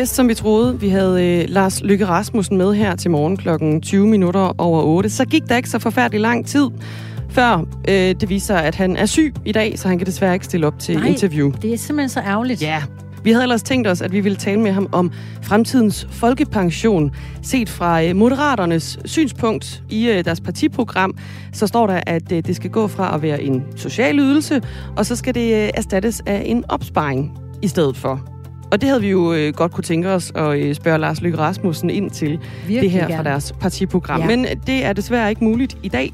Bedst som vi troede, vi havde øh, Lars Lykke Rasmussen med her til morgen klokken 20 minutter over 8. Så gik der ikke så forfærdelig lang tid, før øh, det viser, at han er syg i dag, så han kan desværre ikke stille op til Nej, interview. det er simpelthen så ærgerligt. Ja, vi havde ellers tænkt os, at vi ville tale med ham om fremtidens folkepension. Set fra øh, Moderaternes synspunkt i øh, deres partiprogram, så står der, at øh, det skal gå fra at være en social ydelse, og så skal det erstattes af en opsparing i stedet for. Og det havde vi jo øh, godt kunne tænke os at øh, spørge Lars Løkke Rasmussen ind til Virkelig det her gerne. fra deres partiprogram. Ja. Men det er desværre ikke muligt i dag.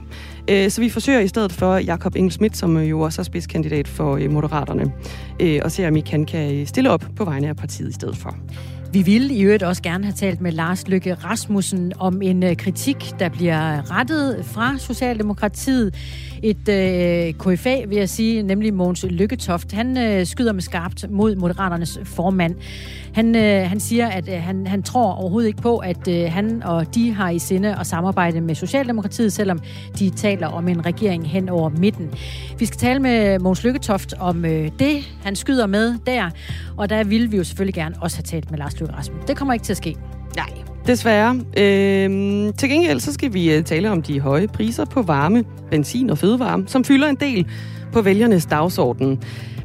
Øh, Så vi forsøger i stedet for Jakob Engel Schmidt, som øh, jo også er spidskandidat for øh, Moderaterne, øh, og ser, om I kan, kan øh, stille op på vegne af partiet i stedet for. Vi ville i øvrigt også gerne have talt med Lars Lykke Rasmussen om en øh, kritik, der bliver rettet fra Socialdemokratiet. Et øh, KFA, vil jeg sige, nemlig Mogens Lykketoft. Han øh, skyder med skarpt mod Moderaternes formand. Han, øh, han siger, at øh, han, han tror overhovedet ikke på, at øh, han og de har i sinde at samarbejde med Socialdemokratiet, selvom de taler om en regering hen over midten. Vi skal tale med Mogens Lykketoft om øh, det, han skyder med der, og der ville vi jo selvfølgelig gerne også have talt med Lars Løkke Rasmussen. Det kommer ikke til at ske. Nej. Desværre. Øhm, til gengæld så skal vi øh, tale om de høje priser på varme, benzin og fødevarme, som fylder en del på vælgernes dagsorden.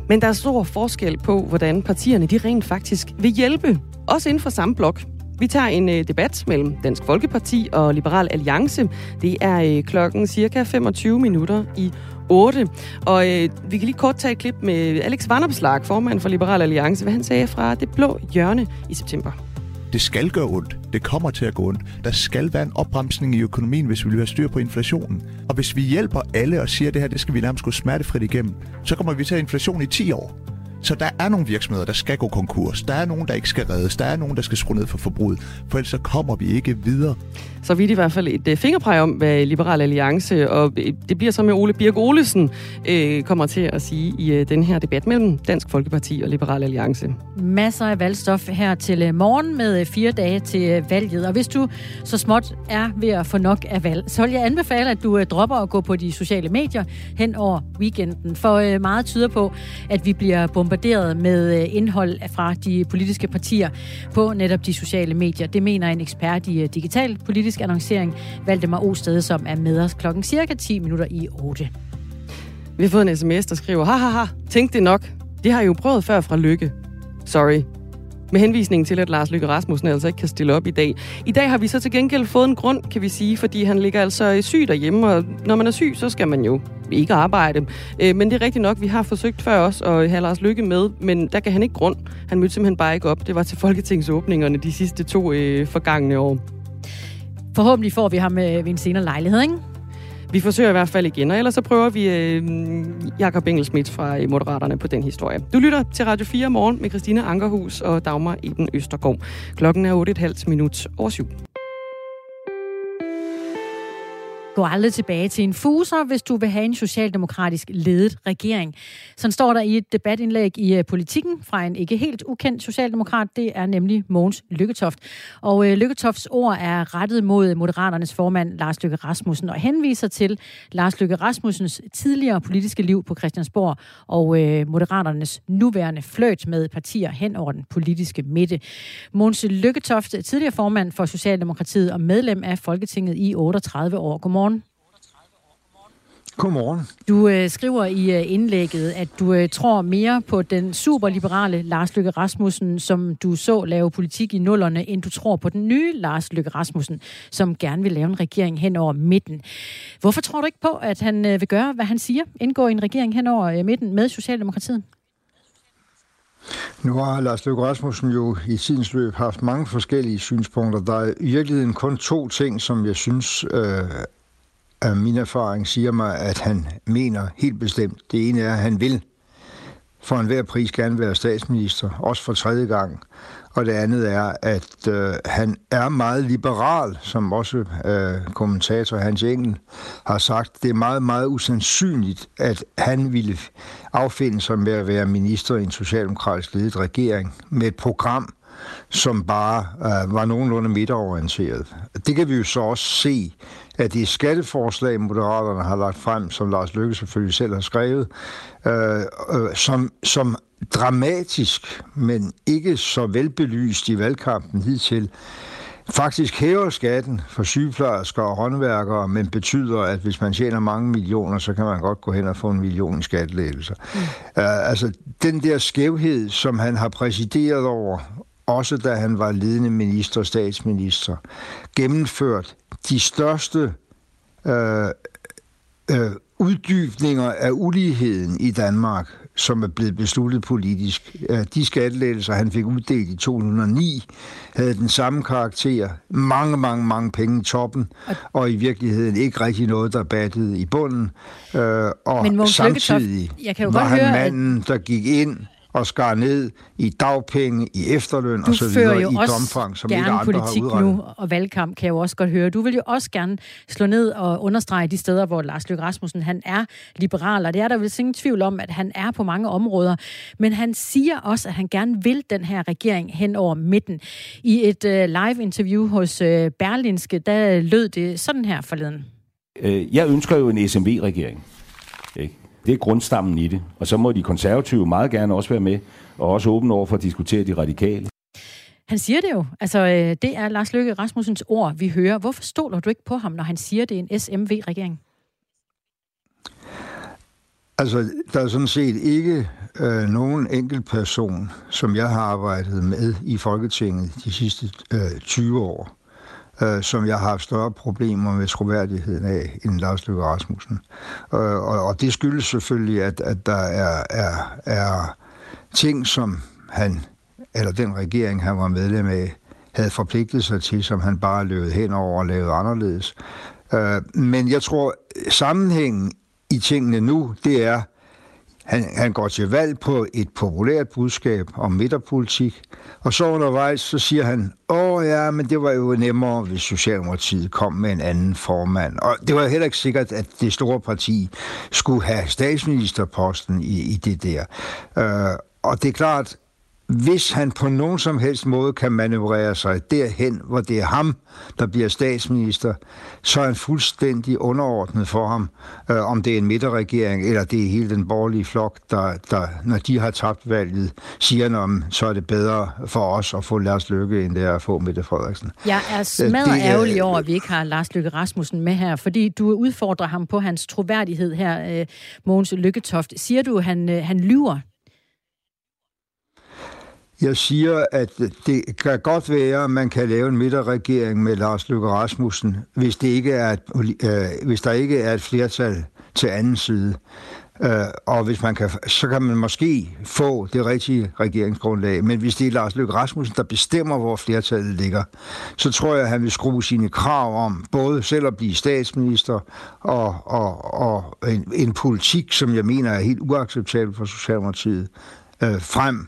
Men der er stor forskel på, hvordan partierne de rent faktisk vil hjælpe, også inden for samme blok. Vi tager en øh, debat mellem Dansk Folkeparti og Liberal Alliance. Det er øh, klokken cirka 25 minutter i 8. Og øh, vi kan lige kort tage et klip med Alex Vanderbeslag, formand for Liberal Alliance, hvad han sagde fra det blå hjørne i september. Det skal gøre ondt. Det kommer til at gå ondt. Der skal være en opbremsning i økonomien, hvis vi vil have styr på inflationen. Og hvis vi hjælper alle og siger, at det her det skal vi nærmest gå smertefrit igennem, så kommer vi til at have inflation i 10 år. Så der er nogle virksomheder, der skal gå konkurs. Der er nogen, der ikke skal reddes. Der er nogen, der skal skrue ned for forbruget. For ellers så kommer vi ikke videre. Så vidt i hvert fald et øh, fingerpræg om, hvad Liberal Alliance, og øh, det bliver så med Ole Birk Olesen, øh, kommer til at sige i øh, den her debat mellem Dansk Folkeparti og Liberal Alliance. Masser af valgstof her til øh, morgen med fire dage til valget. Og hvis du så småt er ved at få nok af valg, så vil jeg anbefale, at du øh, dropper at gå på de sociale medier hen over weekenden. For øh, meget tyder på, at vi bliver bombarderet med øh, indhold fra de politiske partier på netop de sociale medier. Det mener en ekspert i øh, digital politisk annoncering, Valdemar Osted, som er med os klokken cirka 10 minutter i 8. Vi har fået en sms, der skriver, ha ha ha, tænk det nok. Det har I jo prøvet før fra Lykke. Sorry. Med henvisningen til, at Lars Lykke Rasmussen altså ikke kan stille op i dag. I dag har vi så til gengæld fået en grund, kan vi sige, fordi han ligger altså syg derhjemme, og når man er syg, så skal man jo ikke arbejde. Øh, men det er rigtigt nok, vi har forsøgt før også at have Lars Lykke med, men der kan han ikke grund. Han mødte simpelthen bare ikke op. Det var til folketingsåbningerne de sidste to øh, forgangne år. Forhåbentlig får vi ham øh, ved en senere lejlighed, ikke? Vi forsøger i hvert fald igen, og ellers så prøver vi øh, Jakob Engelsmidt fra øh, Moderaterne på den historie. Du lytter til Radio 4 morgen med Christina Ankerhus og Dagmar Eben Østergaard. Klokken er 8.30 minut over syv. Gå aldrig tilbage til en fuser, hvis du vil have en socialdemokratisk ledet regering. Sådan står der i et debatindlæg i øh, Politikken fra en ikke helt ukendt socialdemokrat. Det er nemlig Mogens Lykketoft. Og øh, Lykketofts ord er rettet mod Moderaternes formand Lars Lykke Rasmussen og henviser til Lars Lykke Rasmussens tidligere politiske liv på Christiansborg og øh, Moderaternes nuværende fløjt med partier hen over den politiske midte. Mogens Lykketoft, tidligere formand for Socialdemokratiet og medlem af Folketinget i 38 år. Godmorgen. Godmorgen. Du øh, skriver i øh, indlægget, at du øh, tror mere på den superliberale Lars Løkke Rasmussen, som du så lave politik i nullerne, end du tror på den nye Lars Løkke Rasmussen, som gerne vil lave en regering hen over midten. Hvorfor tror du ikke på, at han øh, vil gøre, hvad han siger, indgå i en regering hen over øh, midten med Socialdemokratiet? Nu har Lars Løkke Rasmussen jo i tidens løb haft mange forskellige synspunkter. Der er i virkeligheden kun to ting, som jeg synes, øh, min erfaring siger mig, at han mener helt bestemt. Det ene er, at han vil for enhver pris gerne være statsminister, også for tredje gang. Og det andet er, at øh, han er meget liberal, som også øh, kommentator Hans Engel har sagt. Det er meget, meget usandsynligt, at han ville affinde sig med at være minister i en socialdemokratisk ledet regering med et program, som bare øh, var nogenlunde midterorienteret. Det kan vi jo så også se, at det skatteforslag, Moderaterne har lagt frem, som Lars Løkke selvfølgelig selv har skrevet, øh, øh, som, som dramatisk, men ikke så velbelyst i valgkampen hidtil, faktisk hæver skatten for sygeplejersker og håndværkere, men betyder, at hvis man tjener mange millioner, så kan man godt gå hen og få en million i skattelettelser. Mm. Uh, altså, den der skævhed, som han har præsideret over, også da han var ledende minister og statsminister, gennemført de største uh, uh, uddybninger af uligheden i Danmark som er blevet besluttet politisk. De skattelettelser, han fik uddelt i 2009, havde den samme karakter. Mange, mange, mange penge i toppen, og i virkeligheden ikke rigtig noget, der battede i bunden. Øh, og Men samtidig jeg kan jo var han høre, manden, der gik ind og skar ned i dagpenge, i efterløn og så videre i et omfang, som ikke andre politik har nu, og valgkamp kan jeg jo også godt høre. Du vil jo også gerne slå ned og understrege de steder, hvor Lars Løkke Rasmussen han er liberal, og det er der vel ingen tvivl om, at han er på mange områder. Men han siger også, at han gerne vil den her regering hen over midten. I et uh, live-interview hos uh, Berlinske, der lød det sådan her forleden. Øh, jeg ønsker jo en SMV-regering. Ikke? Det er grundstammen i det. Og så må de konservative meget gerne også være med, og også åbne over for at diskutere de radikale. Han siger det jo. Altså, øh, det er Lars Løkke Rasmussens ord, vi hører. Hvorfor stoler du ikke på ham, når han siger, det er en SMV-regering? Altså, der er sådan set ikke øh, nogen enkelt person, som jeg har arbejdet med i Folketinget de sidste øh, 20 år, øh, som jeg har haft større problemer med troværdigheden af end Lars Løkke Rasmussen. Øh, og, og det skyldes selvfølgelig, at, at der er, er, er ting, som han, eller den regering, han var medlem af, havde forpligtet sig til, som han bare løbet hen over og lavet anderledes. Øh, men jeg tror, sammenhængen i tingene nu, det er, han, han går til valg på et populært budskab om midterpolitik, og så undervejs, så siger han, åh ja, men det var jo nemmere, hvis Socialdemokratiet kom med en anden formand. Og det var heller ikke sikkert, at det store parti skulle have statsministerposten i, i det der. Øh, og det er klart, hvis han på nogen som helst måde kan manøvrere sig derhen, hvor det er ham, der bliver statsminister, så er han fuldstændig underordnet for ham, øh, om det er en midterregering, eller det er hele den borgerlige flok, der, der når de har tabt valget, siger om, så er det bedre for os at få Lars Løkke, end det er at få Mette Frederiksen. Jeg er smadret er, ærgerlig over, at vi ikke har Lars Løkke Rasmussen med her, fordi du udfordrer ham på hans troværdighed her, øh, Mogens Lykketoft. Siger du, at han, øh, han lyver jeg siger, at det kan godt være, at man kan lave en midterregering med Lars Løkke Rasmussen, hvis, det ikke er et, øh, hvis der ikke er et flertal til anden side. Øh, og hvis man kan, så kan man måske få det rigtige regeringsgrundlag. Men hvis det er Lars Løkke Rasmussen, der bestemmer, hvor flertallet ligger, så tror jeg, at han vil skrue sine krav om både selv at blive statsminister og, og, og en, en politik, som jeg mener er helt uacceptabel for Socialdemokratiet, øh, frem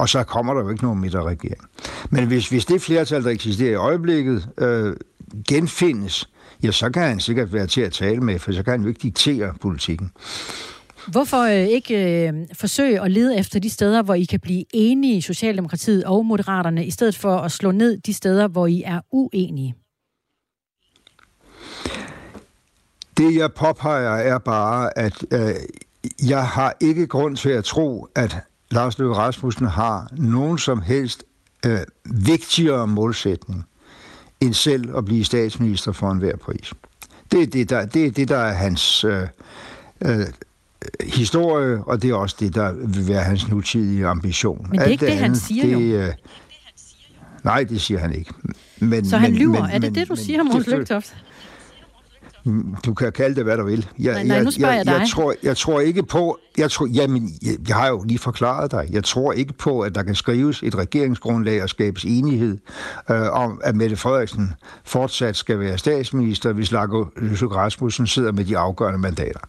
og så kommer der jo ikke nogen midterregering. Men hvis, hvis det flertal, der eksisterer i øjeblikket, øh, genfindes, ja, så kan han sikkert være til at tale med, for så kan han jo ikke diktere politikken. Hvorfor øh, ikke øh, forsøge at lede efter de steder, hvor I kan blive enige, Socialdemokratiet og Moderaterne, i stedet for at slå ned de steder, hvor I er uenige? Det jeg påpeger er bare, at øh, jeg har ikke grund til at tro, at Lars Løkke Rasmussen har nogen som helst øh, vigtigere målsætning end selv at blive statsminister for enhver pris. Det er det, der, det, er, det, der er hans øh, øh, historie, og det er også det, der vil være hans nutidige ambition. Men det er ikke det, det han siger det, jo. Øh, nej, det siger han ikke. Men, Så han men, lyver? Men, er det det, du men, siger, Måns Lygtoft? Du kan kalde det, hvad du vil. Jeg, nej, nej, nu spørger jeg, jeg, jeg, jeg, tror, jeg tror ikke på... Jeg, tror, jamen, jeg, jeg har jo lige forklaret dig. Jeg tror ikke på, at der kan skrives et regeringsgrundlag og skabes enighed øh, om, at Mette Frederiksen fortsat skal være statsminister, hvis Lars Løkke Rasmussen sidder med de afgørende mandater.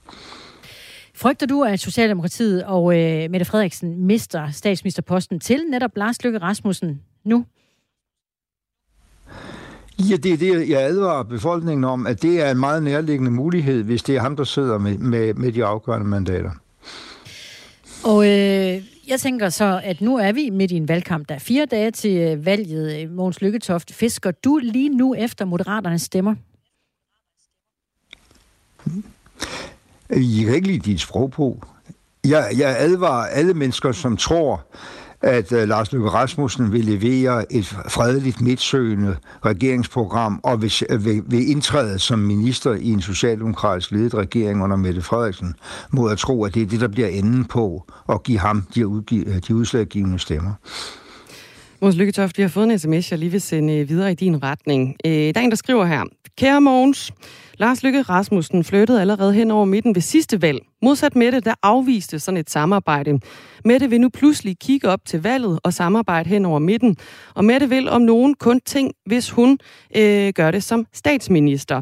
Frygter du, at Socialdemokratiet og øh, Mette Frederiksen mister statsministerposten til netop Lars Løkke Rasmussen nu? Ja, det er det, jeg advarer befolkningen om, at det er en meget nærliggende mulighed, hvis det er ham, der sidder med, med, med de afgørende mandater. Og øh, jeg tænker så, at nu er vi midt i en valgkamp. Der er fire dage til øh, valget. Mogens Lykketoft, fisker du lige nu efter Moderaternes stemmer? Jeg kan ikke lide dit sprog på. Jeg, jeg advarer alle mennesker, som tror, at øh, Lars Løkke Rasmussen vil levere et fredeligt midtsøgende regeringsprogram og vil, vil, vil indtræde som minister i en socialdemokratisk ledet regering under Mette Frederiksen, mod at tro, at det er det, der bliver enden på at give ham de, udgive, de udslaggivende stemmer. Måns Lykketoft, vi har fået en sms, jeg lige vil sende øh, videre i din retning. Øh, der er en, der skriver her. Kære Mogens, Lars Lykke Rasmussen flyttede allerede hen over midten ved sidste valg. Modsat Mette, der afviste sådan et samarbejde. Mette vil nu pludselig kigge op til valget og samarbejde hen over midten. Og Mette vil om nogen kun ting, hvis hun øh, gør det som statsminister.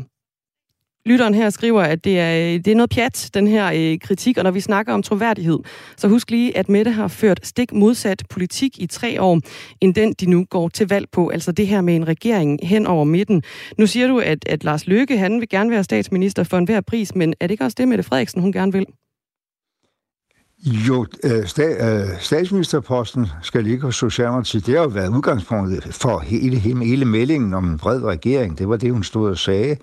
Lytteren her skriver, at det er, øh, det er noget pjat, den her øh, kritik, og når vi snakker om troværdighed, så husk lige, at Mette har ført stik modsat politik i tre år, end den, de nu går til valg på. Altså det her med en regering hen over midten. Nu siger du, at, at Lars Løkke, han vil gerne være statsminister for enhver pris, men er det ikke også det, Mette Frederiksen, hun gerne vil? Jo, øh, sta, øh, statsministerposten skal ligge hos Socialdemokratiet. Det har jo været udgangspunktet for hele, hele, hele meldingen om en bred regering. Det var det, hun stod og sagde.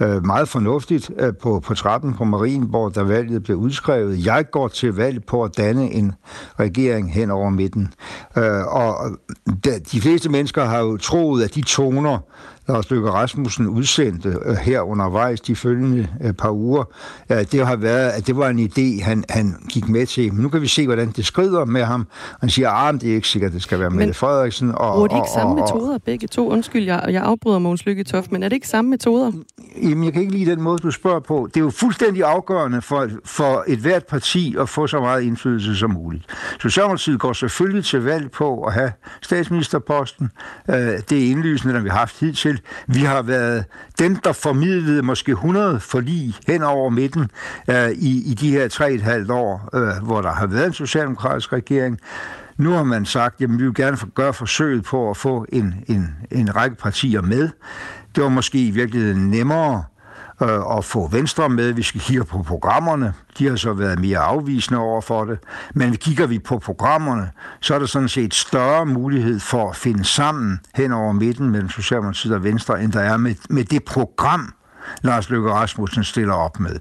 Øh, meget fornuftigt på, på trappen på Marienborg, da valget blev udskrevet. Jeg går til valg på at danne en regering hen over midten. Og de fleste mennesker har jo troet, at de toner, Lars Løkke Rasmussen udsendte øh, her undervejs de følgende øh, par uger, det har været, at det var en idé, han, han gik med til. Men nu kan vi se, hvordan det skrider med ham. Han siger, at ah, det er ikke sikkert, det skal være men, Mette Frederiksen. Og, bruger de ikke og, samme og, metoder, begge to? Undskyld, jeg, jeg afbryder Mogens Lykke Toft, men er det ikke samme metoder? Jamen, jeg kan ikke lide den måde, du spørger på. Det er jo fuldstændig afgørende for, for et hvert parti at få så meget indflydelse som muligt. Socialdemokratiet går selvfølgelig til valg på at have statsministerposten. Øh, det er indlysende, når vi har haft hidtil. Vi har været dem, der formidlede måske 100 forlig hen over midten øh, i, i de her tre et halvt år, øh, hvor der har været en socialdemokratisk regering. Nu har man sagt, at vi vil gerne gøre forsøget på at få en, en, en række partier med. Det var måske i virkeligheden nemmere øh, at få Venstre med. Vi skal kigge på programmerne. De har så været mere afvisende over for det. Men kigger vi på programmerne, så er der sådan set større mulighed for at finde sammen hen over midten mellem Socialdemokratiet og Venstre, end der er med, med det program, Lars Løkke Rasmussen stiller op med.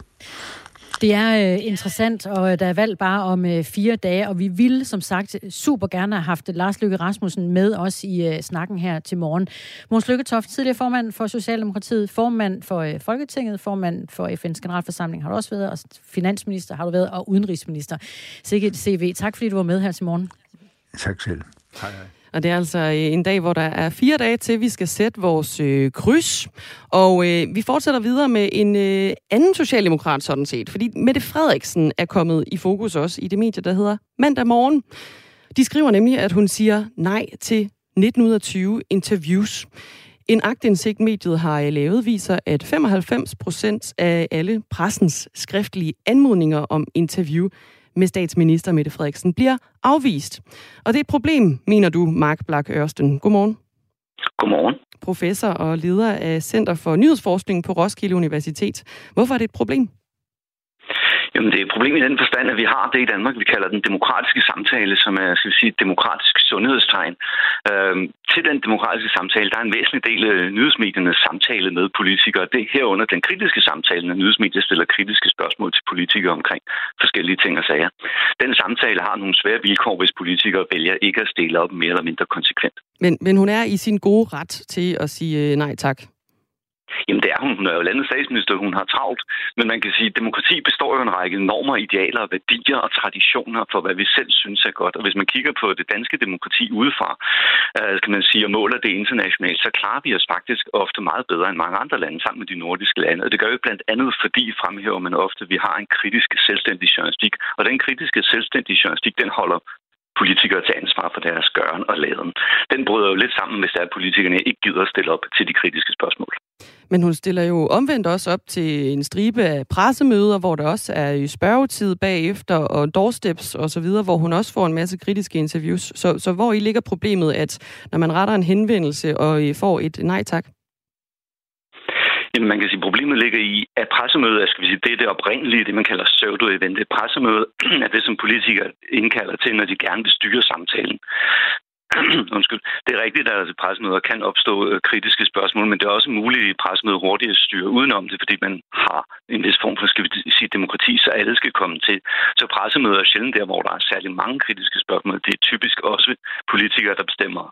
Det er øh, interessant, og der er valg bare om øh, fire dage, og vi ville som sagt super gerne have haft Lars Løkke Rasmussen med os i øh, snakken her til morgen. Måns Lykketoft, tidligere formand for Socialdemokratiet, formand for øh, Folketinget, formand for FN's generalforsamling har du også været, og finansminister har du været, og udenrigsminister. Sikkert CV. Tak fordi du var med her til morgen. Tak selv. Hej hej. Og det er altså øh, en dag, hvor der er fire dage til, vi skal sætte vores øh, kryds. Og øh, vi fortsætter videre med en øh, anden socialdemokrat sådan set. Fordi Mette Frederiksen er kommet i fokus også i det medie, der hedder Mandag Morgen. De skriver nemlig, at hun siger nej til 1920 interviews. En agtindsigt, mediet har øh, lavet, viser, at 95 procent af alle pressens skriftlige anmodninger om interview med statsminister Mette Frederiksen bliver afvist. Og det er et problem, mener du, Mark Black Ørsten. Godmorgen. Godmorgen. Professor og leder af Center for Nyhedsforskning på Roskilde Universitet. Hvorfor er det et problem? Jamen, det er et problem i den forstand, at vi har det i Danmark, vi kalder den demokratiske samtale, som er, skal vi sige, et demokratisk sundhedstegn. Øhm, til den demokratiske samtale, der er en væsentlig del af nyhedsmediernes samtale med politikere. Det er herunder den kritiske samtale, når nyhedsmedier stiller kritiske spørgsmål til politikere omkring forskellige ting og sager. Den samtale har nogle svære vilkår, hvis politikere vælger ikke at stille op mere eller mindre konsekvent. Men, men hun er i sin gode ret til at sige øh, nej tak. Jamen det er hun. Hun er jo landets statsminister. Hun har travlt. Men man kan sige, at demokrati består jo af en række normer, idealer, værdier og traditioner for, hvad vi selv synes er godt. Og hvis man kigger på det danske demokrati udefra, øh, kan man sige, og måler det internationalt, så klarer vi os faktisk ofte meget bedre end mange andre lande sammen med de nordiske lande. Og det gør vi blandt andet, fordi fremhæver man ofte, at vi har en kritisk selvstændig journalistik. Og den kritiske selvstændige journalistik, den holder politikere til ansvar for deres gøren og laden. Den bryder jo lidt sammen, hvis der er politikerne ikke gider at stille op til de kritiske spørgsmål. Men hun stiller jo omvendt også op til en stribe af pressemøder, hvor der også er spørgetid bagefter, og doorsteps og så videre, hvor hun også får en masse kritiske interviews. Så, så hvor I ligger problemet, at når man retter en henvendelse og får et nej tak? Jamen, man kan sige, at problemet ligger i, at pressemødet skal vi sige, det er det oprindelige, det man kalder pseudo-event. Et pressemøde er det, som politikere indkalder til, når de gerne vil styre samtalen. undskyld, det er rigtigt, at der til pressemøder kan opstå øh, kritiske spørgsmål, men det er også muligt i pressemøder hurtigt at styre udenom det, fordi man har en vis form for skal vi sige, demokrati, så alle skal komme til. Så pressemøder er sjældent der, hvor der er særlig mange kritiske spørgsmål. Det er typisk også politikere, der bestemmer,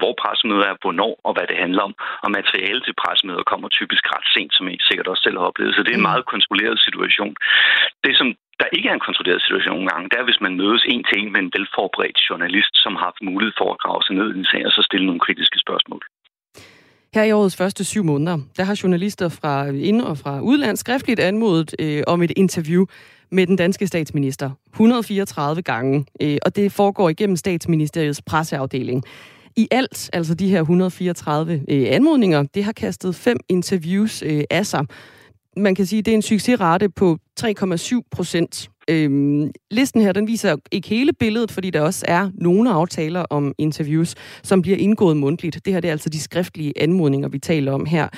hvor pressemøder er, hvornår og hvad det handler om. Og materiale til pressemøder kommer typisk ret sent, som I sikkert også selv har oplevet. Så det er en mm. meget kontrolleret situation. Det, som der ikke er en kontrolleret situation nogle gange, det er, hvis man mødes en til en med en velforberedt journalist, som har haft mulighed for at grave sig ned i en sag og så stille nogle kritiske spørgsmål. Her i årets første syv måneder, der har journalister fra ind- og fra udland skriftligt anmodet øh, om et interview med den danske statsminister 134 gange, øh, og det foregår igennem statsministeriets presseafdeling. I alt, altså de her 134 øh, anmodninger, det har kastet fem interviews øh, af sig. Man kan sige, det er en succesrate på 3,7 procent. Øhm, listen her, den viser ikke hele billedet, fordi der også er nogle aftaler om interviews, som bliver indgået mundtligt. Det her det er altså de skriftlige anmodninger, vi taler om her.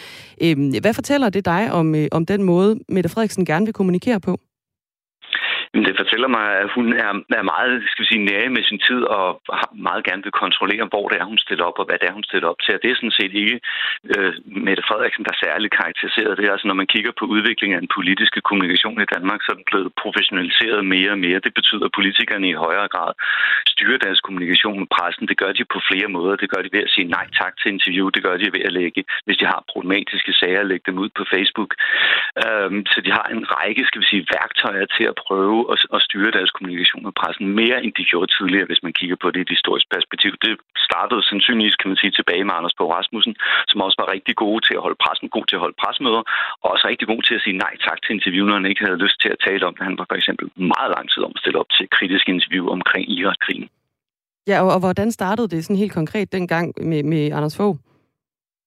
Øhm, hvad fortæller det dig om, øh, om den måde, Mette Frederiksen gerne vil kommunikere på? Det fortæller mig, at hun er, er meget skal vi sige, nære med sin tid og meget gerne vil kontrollere, hvor det er, hun stiller op og hvad det er, hun stiller op til. Og det er sådan set ikke øh, Mette Frederiksen, der er særligt karakteriseret. Det er altså, når man kigger på udviklingen af den politiske kommunikation i Danmark, så er den blevet professionaliseret mere og mere. Det betyder, at politikerne i højere grad styrer deres kommunikation med pressen. Det gør de på flere måder. Det gør de ved at sige nej tak til interview. Det gør de ved at lægge, hvis de har problematiske sager, lægge dem ud på Facebook. Øhm, så de har en række, skal vi sige, værktøjer til at prøve at, at styre deres kommunikation med pressen mere, end de gjorde tidligere, hvis man kigger på det i et historisk perspektiv. Det startede sandsynligvis, kan man sige, tilbage med Anders Borg Rasmussen, som også var rigtig god til at holde pressen, god til at holde pressemøder, og også rigtig god til at sige nej tak til interview, når han ikke havde lyst til at tale om det. Han var for eksempel meget lang tid om at stille op til kritiske interview omkring Irak-krigen. Ja, og, og hvordan startede det sådan helt konkret dengang med, med Anders Fogh?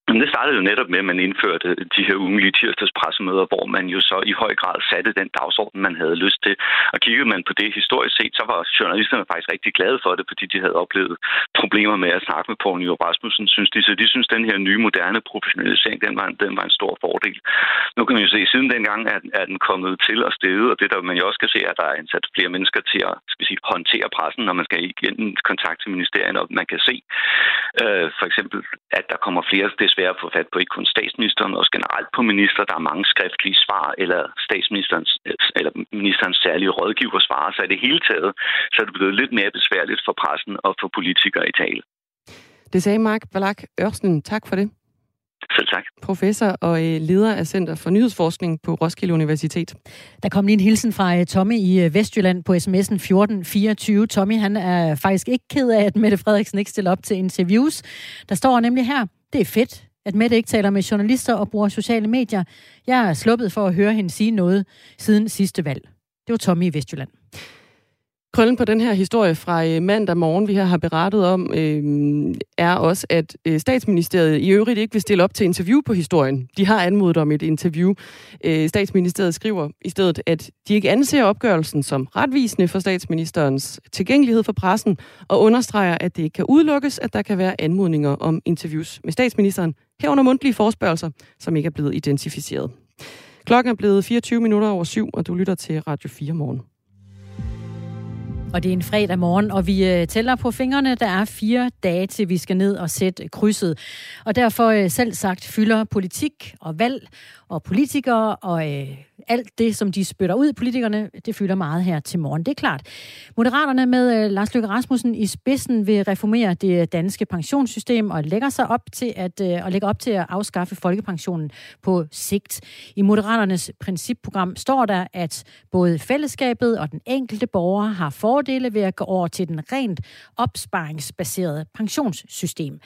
Det startede jo netop med, at man indførte de her ugenlige tirsdagspressemøder, hvor man jo så i høj grad satte den dagsorden, man havde lyst til. Og kiggede man på det historisk set, så var journalisterne faktisk rigtig glade for det, fordi de havde oplevet problemer med at snakke med Poul Nyrup Rasmussen, synes de. Så de synes, at den her nye, moderne professionalisering, den var, en, den var en stor fordel. Nu kan man jo se, at siden dengang er, er den kommet til at stede, og det der man jo også kan se, at der er ansat flere mennesker til at skal sige, håndtere pressen, når man skal igennem kontakt til ministerierne, og man kan se øh, for eksempel, at der kommer flere svært at få fat på ikke kun statsministeren, men også generelt på minister. Der er mange skriftlige svar, eller statsministerens eller ministerens særlige rådgiver svarer. Så i det hele taget, så er det blevet lidt mere besværligt for pressen og for politikere i tale. Det sagde Mark Balak Ørsten. Tak for det. Selv tak. Professor og øh, leder af Center for Nyhedsforskning på Roskilde Universitet. Der kom lige en hilsen fra øh, Tommy i øh, Vestjylland på sms'en 1424. Tommy han er faktisk ikke ked af, at Mette Frederiksen ikke stiller op til interviews. Der står nemlig her, det er fedt, at Mette ikke taler med journalister og bruger sociale medier. Jeg er sluppet for at høre hende sige noget siden sidste valg. Det var Tommy i Vestjylland. Krøllen på den her historie fra øh, mandag morgen, vi her har berettet om, øh, er også, at øh, statsministeriet i øvrigt ikke vil stille op til interview på historien. De har anmodet om et interview. Øh, statsministeriet skriver i stedet, at de ikke anser opgørelsen som retvisende for statsministerens tilgængelighed for pressen, og understreger, at det ikke kan udelukkes, at der kan være anmodninger om interviews med statsministeren, herunder mundtlige forspørgelser, som ikke er blevet identificeret. Klokken er blevet 24 minutter over syv, og du lytter til Radio 4 morgen. Og det er en fredag morgen, og vi øh, tæller på fingrene. Der er fire dage til, vi skal ned og sætte krydset. Og derfor øh, selv sagt fylder politik og valg og politikere og øh, alt det, som de spytter ud, politikerne, det fylder meget her til morgen. Det er klart. Moderaterne med øh, Lars Løkke Rasmussen i spidsen vil reformere det danske pensionssystem og lægger sig op til at, øh, og lægger op til at afskaffe folkepensionen på sigt. I Moderaternes principprogram står der, at både fællesskabet og den enkelte borger har fordele ved at gå over til den rent opsparingsbaserede pensionssystem.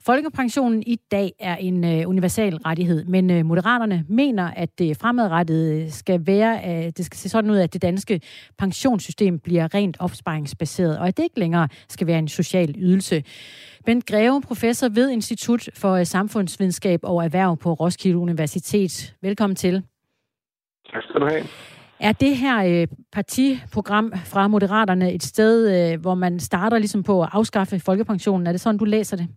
Folkepensionen i dag er en øh, universal rettighed, men Moderaterne mener, at det fremadrettet skal være, at det skal se sådan ud, at det danske pensionssystem bliver rent opsparingsbaseret, og at det ikke længere skal være en social ydelse. Bent Greve, professor ved Institut for Samfundsvidenskab og Erhverv på Roskilde Universitet. Velkommen til. Tak skal du have. Er det her øh, partiprogram fra Moderaterne et sted, øh, hvor man starter ligesom på at afskaffe folkepensionen? Er det sådan, du læser det?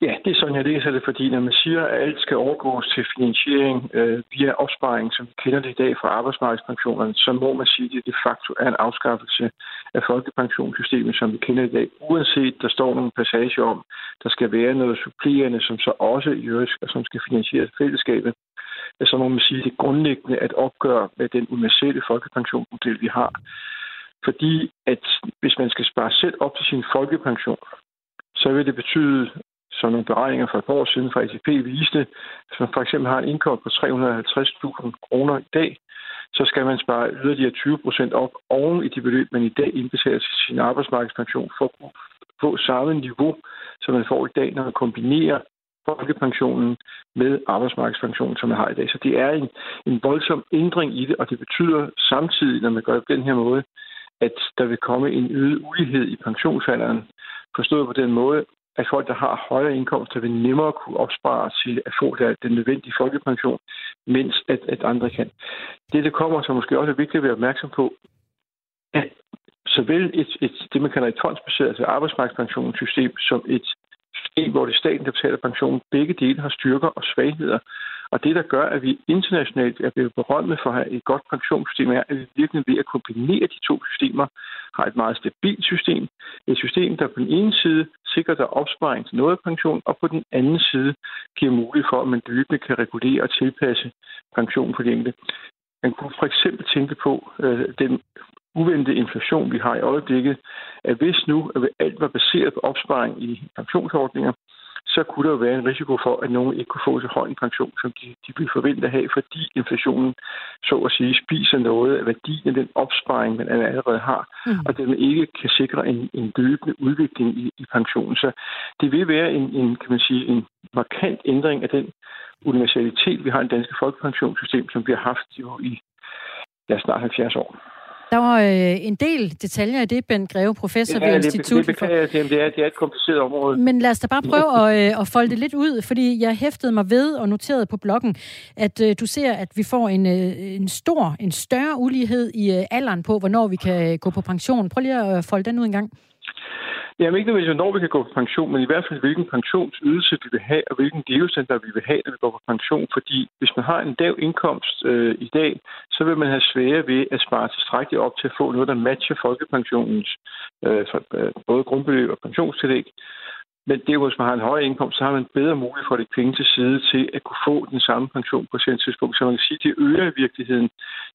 Ja, det er sådan, jeg læser det, fordi når man siger, at alt skal overgås til finansiering øh, via opsparing, som vi kender det i dag fra arbejdsmarkedspensionerne, så må man sige, at det de facto er en afskaffelse af folkepensionssystemet, som vi kender i dag, uanset der står nogle passager om, der skal være noget supplerende, som så også i øvrigt, som skal finansieres fællesskabet så må man sige, at det er grundlæggende at opgøre med den universelle folkepensionsmodel, vi har. Fordi at hvis man skal spare selv op til sin folkepension, så vil det betyde, som nogle beregninger for et år siden fra ATP viste, hvis man for eksempel har en indkomst på 350.000 kroner i dag, så skal man spare yderligere 20 procent op oven i de beløb, man i dag indbetaler til sin arbejdsmarkedspension for at få samme niveau, som man får i dag, når man kombinerer folkepensionen med arbejdsmarkedspensionen, som man har i dag. Så det er en, en voldsom ændring i det, og det betyder samtidig, når man gør det på den her måde, at der vil komme en øget ulighed i pensionsalderen, forstået på den måde, at folk, der har højere indkomster, vil nemmere kunne opspare til at få den nødvendige folkepension, mens at, at andre kan. Det, der kommer, som måske også er vigtigt at være opmærksom på, at såvel et, et, det, man kalder et fondsbaseret altså arbejdsmarkedspensionssystem, som et system, hvor det er staten, der betaler pensionen, begge dele har styrker og svagheder. Og det, der gør, at vi internationalt er blevet berømmet for at have et godt pensionssystem, er, at vi virkelig ved at kombinere de to systemer har et meget stabilt system. Et system, der på den ene side sikrer dig opsparing til noget af pension, og på den anden side giver mulighed for, at man løbende kan regulere og tilpasse pensionen på de enkelte. Man kunne for eksempel tænke på øh, den uventede inflation, vi har i øjeblikket, at hvis nu at alt var baseret på opsparing i pensionsordninger, så kunne der jo være en risiko for, at nogen ikke kunne få så høj en pension, som de, de ville forvente at have, fordi inflationen, så at sige, spiser noget af værdien af den opsparing, man allerede har, mm. og den ikke kan sikre en, en løbende udvikling i, i pensionen. Så det vil være en, en, kan man sige, en markant ændring af den universalitet, vi har i det danske folkepensionssystem, som vi har haft jo i ja, snart 70 år. Der var øh, en del detaljer i det, Ben Greve, professor ja, ved Instituttet det, det, det, det, er, det er et kompliceret område. Men lad os da bare prøve at, øh, at folde det lidt ud, fordi jeg hæftede mig ved og noterede på bloggen, at øh, du ser, at vi får en, øh, en stor, en større ulighed i øh, alderen på, hvornår vi kan gå på pension. Prøv lige at folde den ud en gang. Jamen ikke nødvendigvis, hvornår vi kan gå på pension, men i hvert fald, hvilken pensionsydelse vi vil have, og hvilken levestandard vi vil have, når vi går på pension. Fordi hvis man har en lav indkomst øh, i dag, så vil man have svære ved at spare tilstrækkeligt op til at få noget, der matcher folkepensionens øh, øh både grundbeløb og pensionstillæg. Men det er hvis man har en høj indkomst, så har man bedre mulighed for at lægge penge til side til at kunne få den samme pension på et tidspunkt. Så man kan sige, at det øger i virkeligheden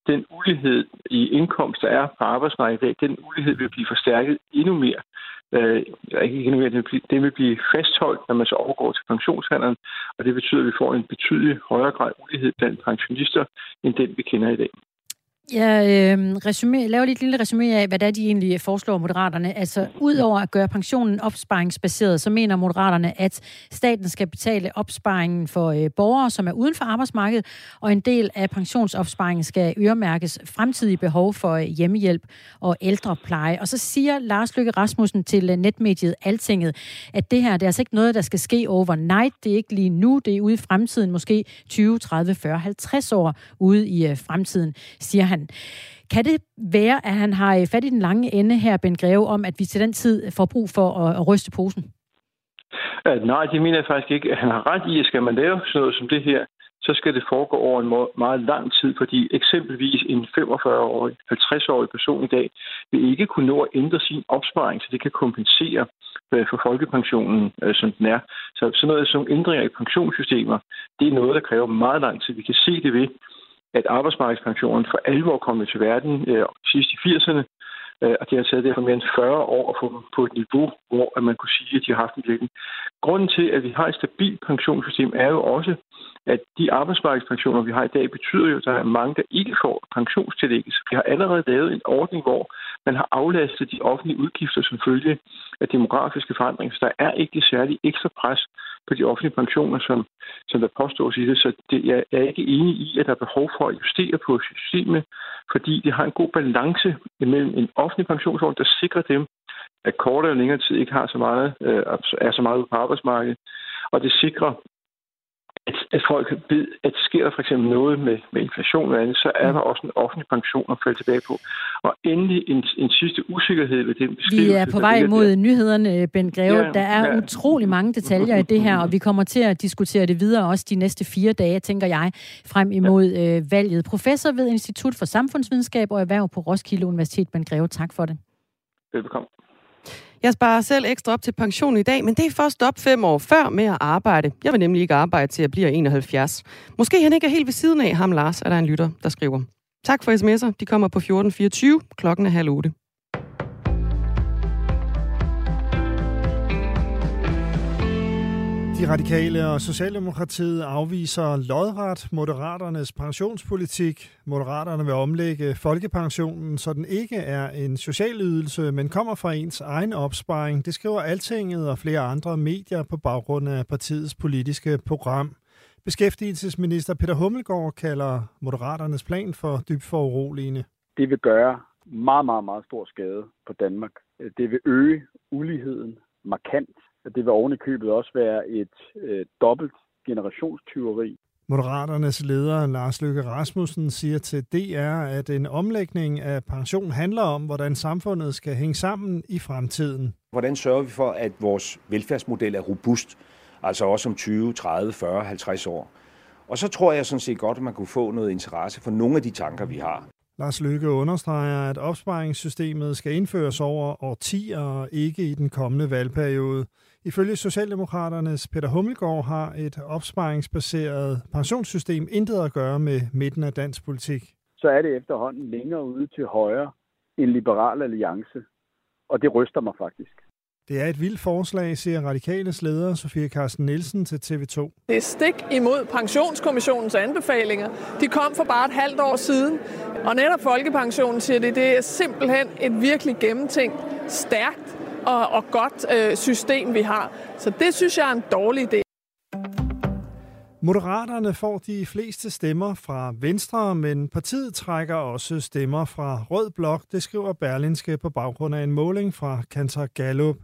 den ulighed i indkomst, der er på arbejdsmarkedet i dag. Den ulighed vil blive forstærket endnu mere. Øh, ikke det vil, blive, det vil blive fastholdt, når man så overgår til pensionshandlen, og det betyder, at vi får en betydelig højere grad ulighed blandt pensionister, end den vi kender i dag. Jeg øh, resume, laver lige et lille resume af, hvad det er, de egentlig foreslår Moderaterne. Altså, udover at gøre pensionen opsparingsbaseret, så mener Moderaterne, at staten skal betale opsparingen for øh, borgere, som er uden for arbejdsmarkedet, og en del af pensionsopsparingen skal øremærkes fremtidige behov for øh, hjemmehjælp og ældrepleje. Og så siger Lars Lykke Rasmussen til øh, netmediet Altinget, at det her det er altså ikke noget, der skal ske overnight. Det er ikke lige nu, det er ude i fremtiden, måske 20, 30, 40, 50 år ude i øh, fremtiden, siger han. Kan det være, at han har øh, fat i den lange ende her, Ben Greve, om at vi til den tid får brug for at, at ryste posen? Uh, nej, det mener jeg faktisk ikke. Han har ret i, at skal man lave sådan noget som det her, så skal det foregå over en meget lang tid, fordi eksempelvis en 45-årig, 50-årig person i dag vil ikke kunne nå at ændre sin opsparing, så det kan kompensere øh, for folkepensionen, som den er. Så sådan noget som ændringer i pensionssystemer, det er noget, der kræver meget lang tid. Vi kan se det ved, at arbejdsmarkedspensionen for alvor kom til verden øh, sidst i 80'erne, øh, og det har taget derfor mere end 40 år at få dem på et niveau, hvor at man kunne sige, at de har haft en virkning. Grunden til, at vi har et stabilt pensionssystem, er jo også, at de arbejdsmarkedspensioner, vi har i dag, betyder jo, at der er mange, der ikke får pensionstillæg. Så vi har allerede lavet en ordning, hvor man har aflastet de offentlige udgifter som følge af demografiske forandringer. Så der er ikke det særlige ekstra pres på de offentlige pensioner, som, som der påstås i det. Så det, jeg er ikke enig i, at der er behov for at justere på systemet, fordi det har en god balance mellem en offentlig pensionsordning, der sikrer dem, at kortere og længere tid ikke har så meget, øh, er så meget på arbejdsmarkedet, og det sikrer, at, at folk ved, at sker der for eksempel noget med, med inflation og andet, så er der også en offentlig pension at falde tilbage på. Og endelig en, en sidste usikkerhed ved den beskrivelse. Vi er på vej mod der. nyhederne, Ben Greve. Ja, der er ja. utrolig mange detaljer i det her, og vi kommer til at diskutere det videre også de næste fire dage, tænker jeg, frem imod ja. øh, valget. Professor ved Institut for Samfundsvidenskab og Erhverv på Roskilde Universitet, Ben Greve. Tak for det. Velbekomme. Jeg sparer selv ekstra op til pension i dag, men det er først op fem år før med at arbejde. Jeg vil nemlig ikke arbejde til at blive 71. Måske han ikke er helt ved siden af ham, Lars, er der en lytter, der skriver. Tak for sms'er. De kommer på 1424. Klokken er halv 8. De radikale og Socialdemokratiet afviser lodret Moderaternes pensionspolitik. Moderaterne vil omlægge folkepensionen, så den ikke er en social ydelse, men kommer fra ens egen opsparing. Det skriver Altinget og flere andre medier på baggrund af partiets politiske program. Beskæftigelsesminister Peter Hummelgaard kalder Moderaternes plan for dybt foruroligende. Det vil gøre meget, meget, meget stor skade på Danmark. Det vil øge uligheden markant det vil oven i købet også være et øh, dobbelt generationstyveri. Moderaternes leder Lars Løkke Rasmussen siger til DR, at en omlægning af pension handler om, hvordan samfundet skal hænge sammen i fremtiden. Hvordan sørger vi for, at vores velfærdsmodel er robust, altså også om 20, 30, 40, 50 år? Og så tror jeg sådan set godt, at man kunne få noget interesse for nogle af de tanker, vi har. Lars Løkke understreger, at opsparingssystemet skal indføres over årtier og ikke i den kommende valgperiode. Ifølge Socialdemokraternes Peter Hummelgaard har et opsparingsbaseret pensionssystem intet at gøre med midten af dansk politik. Så er det efterhånden længere ude til højre en liberal alliance, og det ryster mig faktisk. Det er et vildt forslag, siger Radikales leder Sofie Carsten Nielsen til TV2. Det er stik imod pensionskommissionens anbefalinger. De kom for bare et halvt år siden, og netop Folkepensionen siger det, det er simpelthen et virkelig gennemtænkt, stærkt og, og godt øh, system, vi har. Så det synes jeg er en dårlig idé. Moderaterne får de fleste stemmer fra Venstre, men partiet trækker også stemmer fra Rød Blok. Det skriver Berlinske på baggrund af en måling fra Kantar Gallup.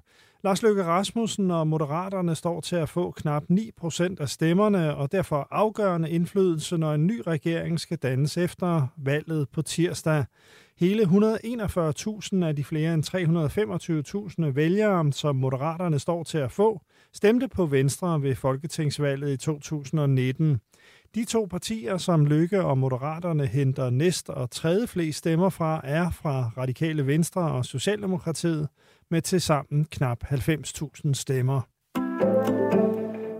Lars Løkke Rasmussen og Moderaterne står til at få knap 9 procent af stemmerne, og derfor afgørende indflydelse, når en ny regering skal dannes efter valget på tirsdag. Hele 141.000 af de flere end 325.000 vælgere, som Moderaterne står til at få, stemte på Venstre ved Folketingsvalget i 2019. De to partier, som Lykke og Moderaterne henter næst og tredje flest stemmer fra, er fra Radikale Venstre og Socialdemokratiet med tilsammen knap 90.000 stemmer.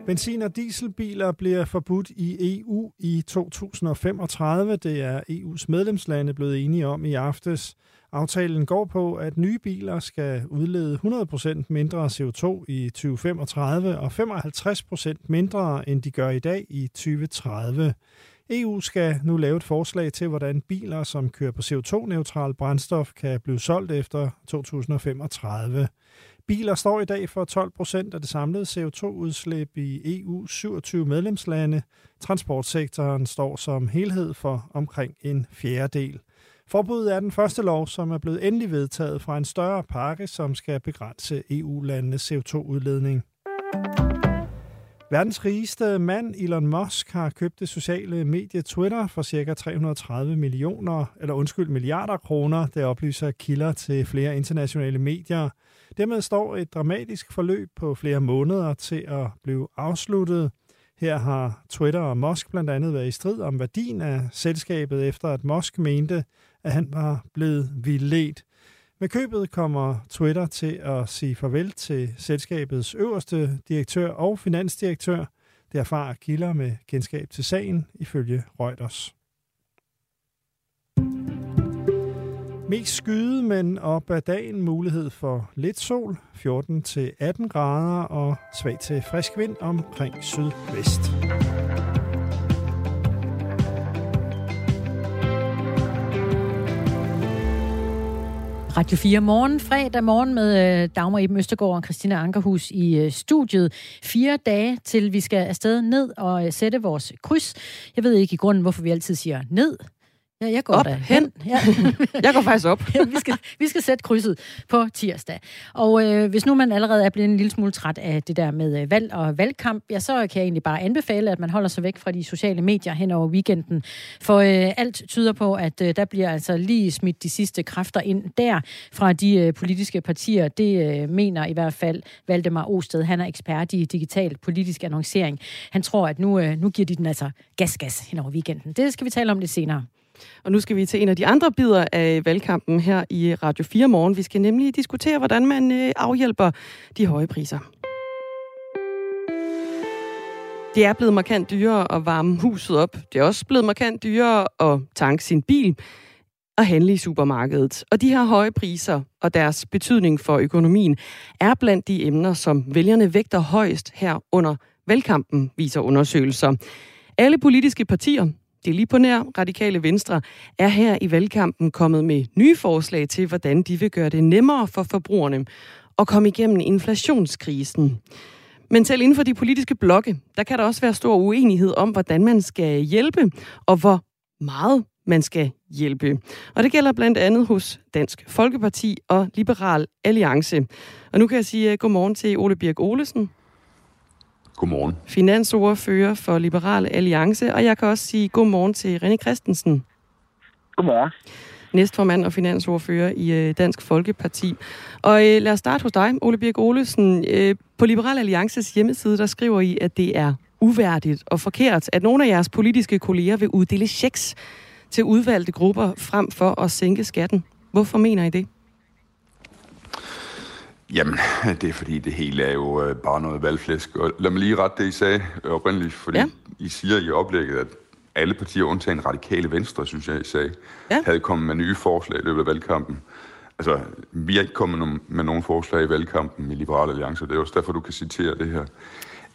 Benzin- og dieselbiler bliver forbudt i EU i 2035. Det er EU's medlemslande blevet enige om i aftes. Aftalen går på, at nye biler skal udlede 100% mindre CO2 i 2035 og 55% mindre, end de gør i dag i 2030. EU skal nu lave et forslag til, hvordan biler, som kører på CO2-neutral brændstof, kan blive solgt efter 2035. Biler står i dag for 12 procent af det samlede CO2-udslip i EU 27 medlemslande. Transportsektoren står som helhed for omkring en fjerdedel. Forbuddet er den første lov, som er blevet endelig vedtaget fra en større pakke, som skal begrænse EU-landenes CO2-udledning. Verdens rigeste mand, Elon Musk, har købt det sociale medie Twitter for ca. 330 millioner, eller undskyld, milliarder kroner, det oplyser kilder til flere internationale medier. Dermed står et dramatisk forløb på flere måneder til at blive afsluttet. Her har Twitter og Musk blandt andet været i strid om værdien af selskabet, efter at Musk mente, at han var blevet vildledt. Med købet kommer Twitter til at sige farvel til selskabets øverste direktør og finansdirektør. Det erfarer kilder med kendskab til sagen ifølge Reuters. Mest skyde, men op ad dagen mulighed for lidt sol, 14-18 grader og svag til frisk vind omkring sydvest. Radio 4 morgen, fredag morgen med øh, Dagmar Eben Østergaard og Christina Ankerhus i øh, studiet. Fire dage til vi skal afsted ned og øh, sætte vores kryds. Jeg ved ikke i grunden, hvorfor vi altid siger ned Ja, jeg går Op, der hen. Ja. Jeg går faktisk op. vi, skal, vi skal sætte krydset på tirsdag. Og øh, hvis nu man allerede er blevet en lille smule træt af det der med øh, valg og valgkamp, ja, så kan jeg egentlig bare anbefale, at man holder sig væk fra de sociale medier hen over weekenden. For øh, alt tyder på, at øh, der bliver altså lige smidt de sidste kræfter ind der fra de øh, politiske partier. Det øh, mener i hvert fald Valdemar Osted. Han er ekspert i digital politisk annoncering. Han tror, at nu, øh, nu giver de den altså gas-gas hen over weekenden. Det skal vi tale om lidt senere. Og nu skal vi til en af de andre bidder af valgkampen her i Radio 4 morgen. Vi skal nemlig diskutere, hvordan man øh, afhjælper de høje priser. Det er blevet markant dyrere at varme huset op. Det er også blevet markant dyrere at tanke sin bil og handle i supermarkedet. Og de her høje priser og deres betydning for økonomien er blandt de emner, som vælgerne vægter højst her under valgkampen, viser undersøgelser. Alle politiske partier, det er lige på nær radikale venstre, er her i valgkampen kommet med nye forslag til, hvordan de vil gøre det nemmere for forbrugerne at komme igennem inflationskrisen. Men selv inden for de politiske blokke, der kan der også være stor uenighed om, hvordan man skal hjælpe, og hvor meget man skal hjælpe. Og det gælder blandt andet hos Dansk Folkeparti og Liberal Alliance. Og nu kan jeg sige øh, godmorgen til Ole Birk Olesen. Godmorgen. Finansordfører for Liberal Alliance. Og jeg kan også sige godmorgen til René Christensen. Godmorgen. Næstformand og finansordfører i uh, Dansk Folkeparti. Og uh, lad os starte hos dig, Ole Birk Olesen. Uh, på Liberal Alliances hjemmeside, der skriver I, at det er uværdigt og forkert, at nogle af jeres politiske kolleger vil uddele checks til udvalgte grupper frem for at sænke skatten. Hvorfor mener I det? Jamen, det er fordi, det hele er jo øh, bare noget valgflæsk. Og lad mig lige rette det, I sagde oprindeligt, fordi ja. I siger i oplægget, at alle partier undtagen radikale venstre, synes jeg, I sagde, ja. havde kommet med nye forslag i løbet af valgkampen. Altså, vi er ikke kommet med nogen forslag i valgkampen i Liberale Alliance, det er også derfor, du kan citere det her.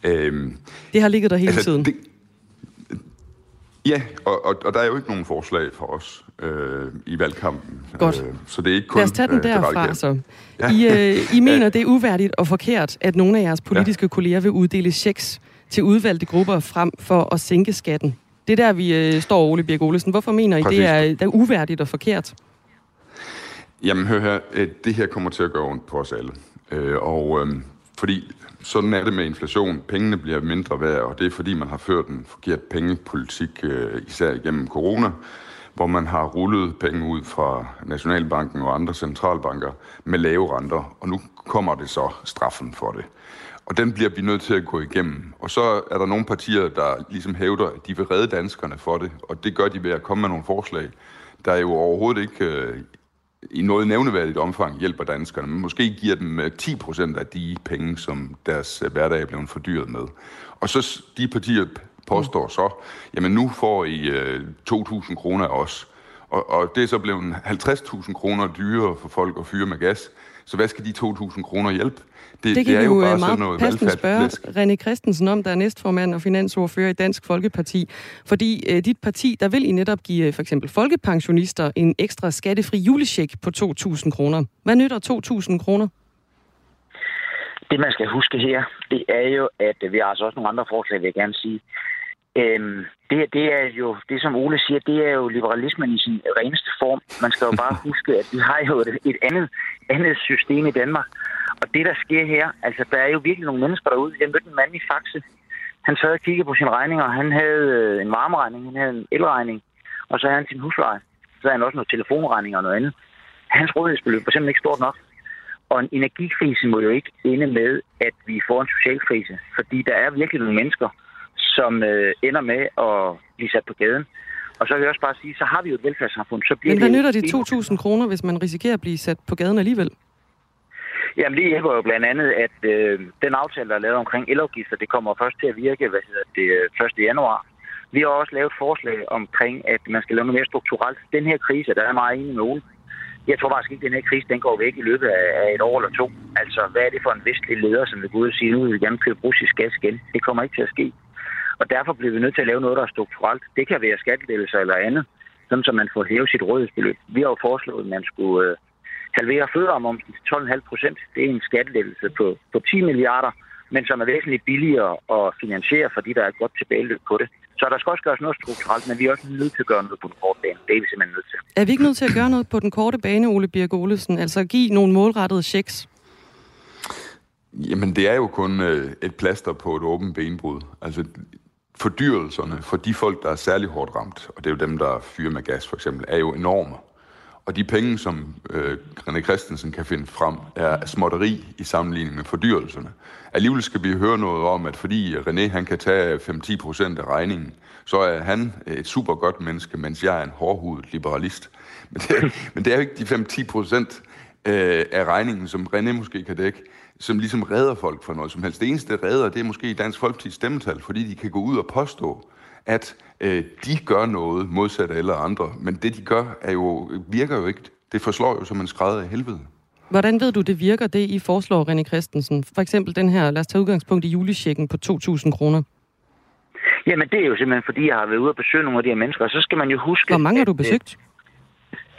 Øhm, det har ligget der hele altså, tiden. Det, Ja, og, og, og der er jo ikke nogen forslag for os øh, i valgkampen. Godt. Øh, så det er ikke kun... Lad os tage den derfra, så. Ja. I, øh, I mener, det er uværdigt og forkert, at nogle af jeres politiske ja. kolleger vil uddele checks til udvalgte grupper frem for at sænke skatten. Det er der, vi øh, står, Ole Birk Olesen. Hvorfor mener I, Præcis. det er, det er uværdigt og forkert? Jamen, hør her. Det her kommer til at gøre ondt på os alle. Øh, og øh, fordi sådan er det med inflation. Pengene bliver mindre værd, og det er fordi, man har ført en forkert pengepolitik, øh, især igennem corona, hvor man har rullet penge ud fra Nationalbanken og andre centralbanker med lave renter, og nu kommer det så straffen for det. Og den bliver vi nødt til at gå igennem. Og så er der nogle partier, der ligesom hævder, at de vil redde danskerne for det, og det gør de ved at komme med nogle forslag, der jo overhovedet ikke øh, i noget nævneværdigt omfang hjælper danskerne, men måske giver dem øh, 10% af de penge, som deres øh, hverdag er blevet fordyret med. Og så de partier påstår så, jamen nu får I øh, 2.000 kroner af os, og, og det er så blevet 50.000 kroner dyrere for folk at fyre med gas. Så hvad skal de 2.000 kroner hjælpe? Det, det kan det er jo, bare meget noget passende spørge René Christensen om, der er næstformand og finansordfører i Dansk Folkeparti. Fordi øh, dit parti, der vil I netop give for eksempel folkepensionister en ekstra skattefri julecheck på 2.000 kroner. Hvad nytter 2.000 kroner? Det, man skal huske her, det er jo, at vi har altså også nogle andre forslag, vil jeg gerne sige. Øhm, det, det er jo, det som Ole siger, det er jo liberalismen i sin reneste form. Man skal jo bare huske, at vi har jo et, et andet, andet system i Danmark. Og det, der sker her, altså der er jo virkelig nogle mennesker derude. Jeg mødte en mand i Faxe. Han sad og kiggede på sine regninger. Han havde øh, en varmeregning, han havde en elregning, og så havde han sin husleje. Så havde han også noget telefonregning og noget andet. Hans rådighedsbeløb var simpelthen ikke stort nok. Og en energikrise må jo ikke ende med, at vi får en social krise. Fordi der er virkelig nogle mennesker, som øh, ender med at blive sat på gaden. Og så vil jeg også bare sige, så har vi jo et velfærdssamfund. Så bliver Men hvad nytter de 2.000 kroner, hvis man risikerer at blive sat på gaden alligevel? Jamen det hjælper jo blandt andet, at øh, den aftale, der er lavet omkring elafgifter, det kommer først til at virke hvad hedder det, 1. Øh, januar. Vi har også lavet forslag omkring, at man skal lave noget mere strukturelt. Den her krise, der er meget enig med Ole. Jeg tror faktisk ikke, at den her krise den går væk i løbet af et år eller to. Altså, hvad er det for en vestlig leder, som vil gå ud og sige, nu vil vi gerne købe russisk gas igen? Det kommer ikke til at ske. Og derfor bliver vi nødt til at lave noget, der er strukturelt. Det kan være skattelettelser eller andet, sådan så man får hævet sit rådighedsbeløb. Vi har jo foreslået, at man skulle øh, halvere fødevaremomsen til 12,5 procent. Det er en skattelettelse på, på 10 milliarder, men som er væsentligt billigere at finansiere, fordi der er et godt tilbageløb på det. Så der skal også gøres noget strukturelt, men vi er også nødt til at gøre noget på den korte bane. Det er vi simpelthen nødt til. Er vi ikke nødt til at gøre noget på den korte bane, Ole Birk Olesen? Altså give nogle målrettede checks? Jamen, det er jo kun øh, et plaster på et åbent benbrud. Altså, fordyrelserne for de folk, der er særlig hårdt ramt, og det er jo dem, der fyrer med gas for eksempel, er jo enorme. Og de penge, som øh, René Christensen kan finde frem, er småtteri i sammenligning med fordyrelserne. Alligevel skal vi høre noget om, at fordi René han kan tage 5-10 procent af regningen, så er han et super godt menneske, mens jeg er en hårdhudet liberalist. Men det, men det er jo ikke de 5-10 procent øh, af regningen, som René måske kan dække, som ligesom redder folk fra noget som helst. Det eneste, der redder, det er måske i Dansk Folkeparti's stemmetal, fordi de kan gå ud og påstå, at øh, de gør noget modsat alle andre. Men det, de gør, er jo, virker jo ikke. Det forslår jo som en skrædder i helvede. Hvordan ved du, det virker, det I foreslår, René Christensen? For eksempel den her, lad os tage udgangspunkt i julechecken på 2.000 kroner. Jamen, det er jo simpelthen, fordi jeg har været ude og besøge nogle af de her mennesker, og så skal man jo huske... Hvor mange har du at, øh, besøgt?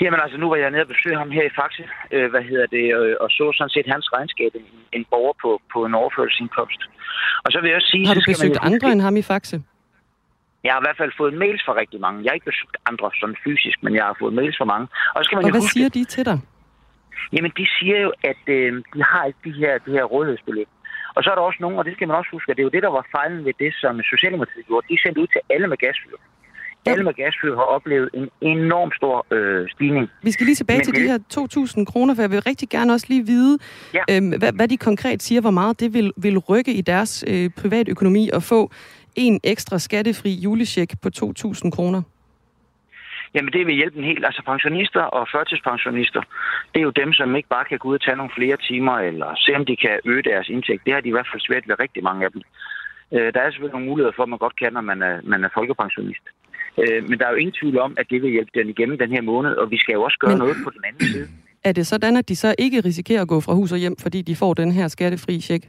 Jamen altså, nu var jeg nede og besøge ham her i Faxe, øh, hvad hedder det, øh, og så sådan set hans regnskab, en, en borger på, på en overførselsindkomst. Og så vil jeg også sige... Har du man besøgt huske- andre end ham i Faxe? Jeg har i hvert fald fået mails fra rigtig mange. Jeg har ikke besøgt andre sådan fysisk, men jeg har fået mails fra mange. Og så skal man Og hvad huske, siger de til dig? Jamen, de siger jo, at øh, de har ikke de her, de her rådighedsbeløb. Og så er der også nogen, og det skal man også huske, at det er jo det, der var fejlen ved det, som Socialdemokratiet gjorde. De sendte ud til alle med gasfyr. Alle med gasfyr har oplevet en enorm stor øh, stigning. Vi skal lige tilbage Men til de det- her 2.000 kroner, for jeg vil rigtig gerne også lige vide, Ja. øhm, hvad, hvad de konkret siger, hvor meget det vil, vil rykke i deres øh, privatøkonomi at få en ekstra skattefri julecheck på 2.000 kroner. Jamen, det vil hjælpe en helt. Altså, pensionister og førtidspensionister, det er jo dem, som ikke bare kan gå ud og tage nogle flere timer, eller se, om de kan øge deres indtægt. Det har de i hvert fald svært ved rigtig mange af dem. Øh, der er selvfølgelig nogle muligheder for, at man godt kan, når man er, man er folkepensionist. Øh, men der er jo ingen tvivl om, at det vil hjælpe den igennem den her måned, og vi skal jo også gøre Men- noget på den anden side. Er det sådan, at de så ikke risikerer at gå fra hus og hjem, fordi de får den her skattefri check?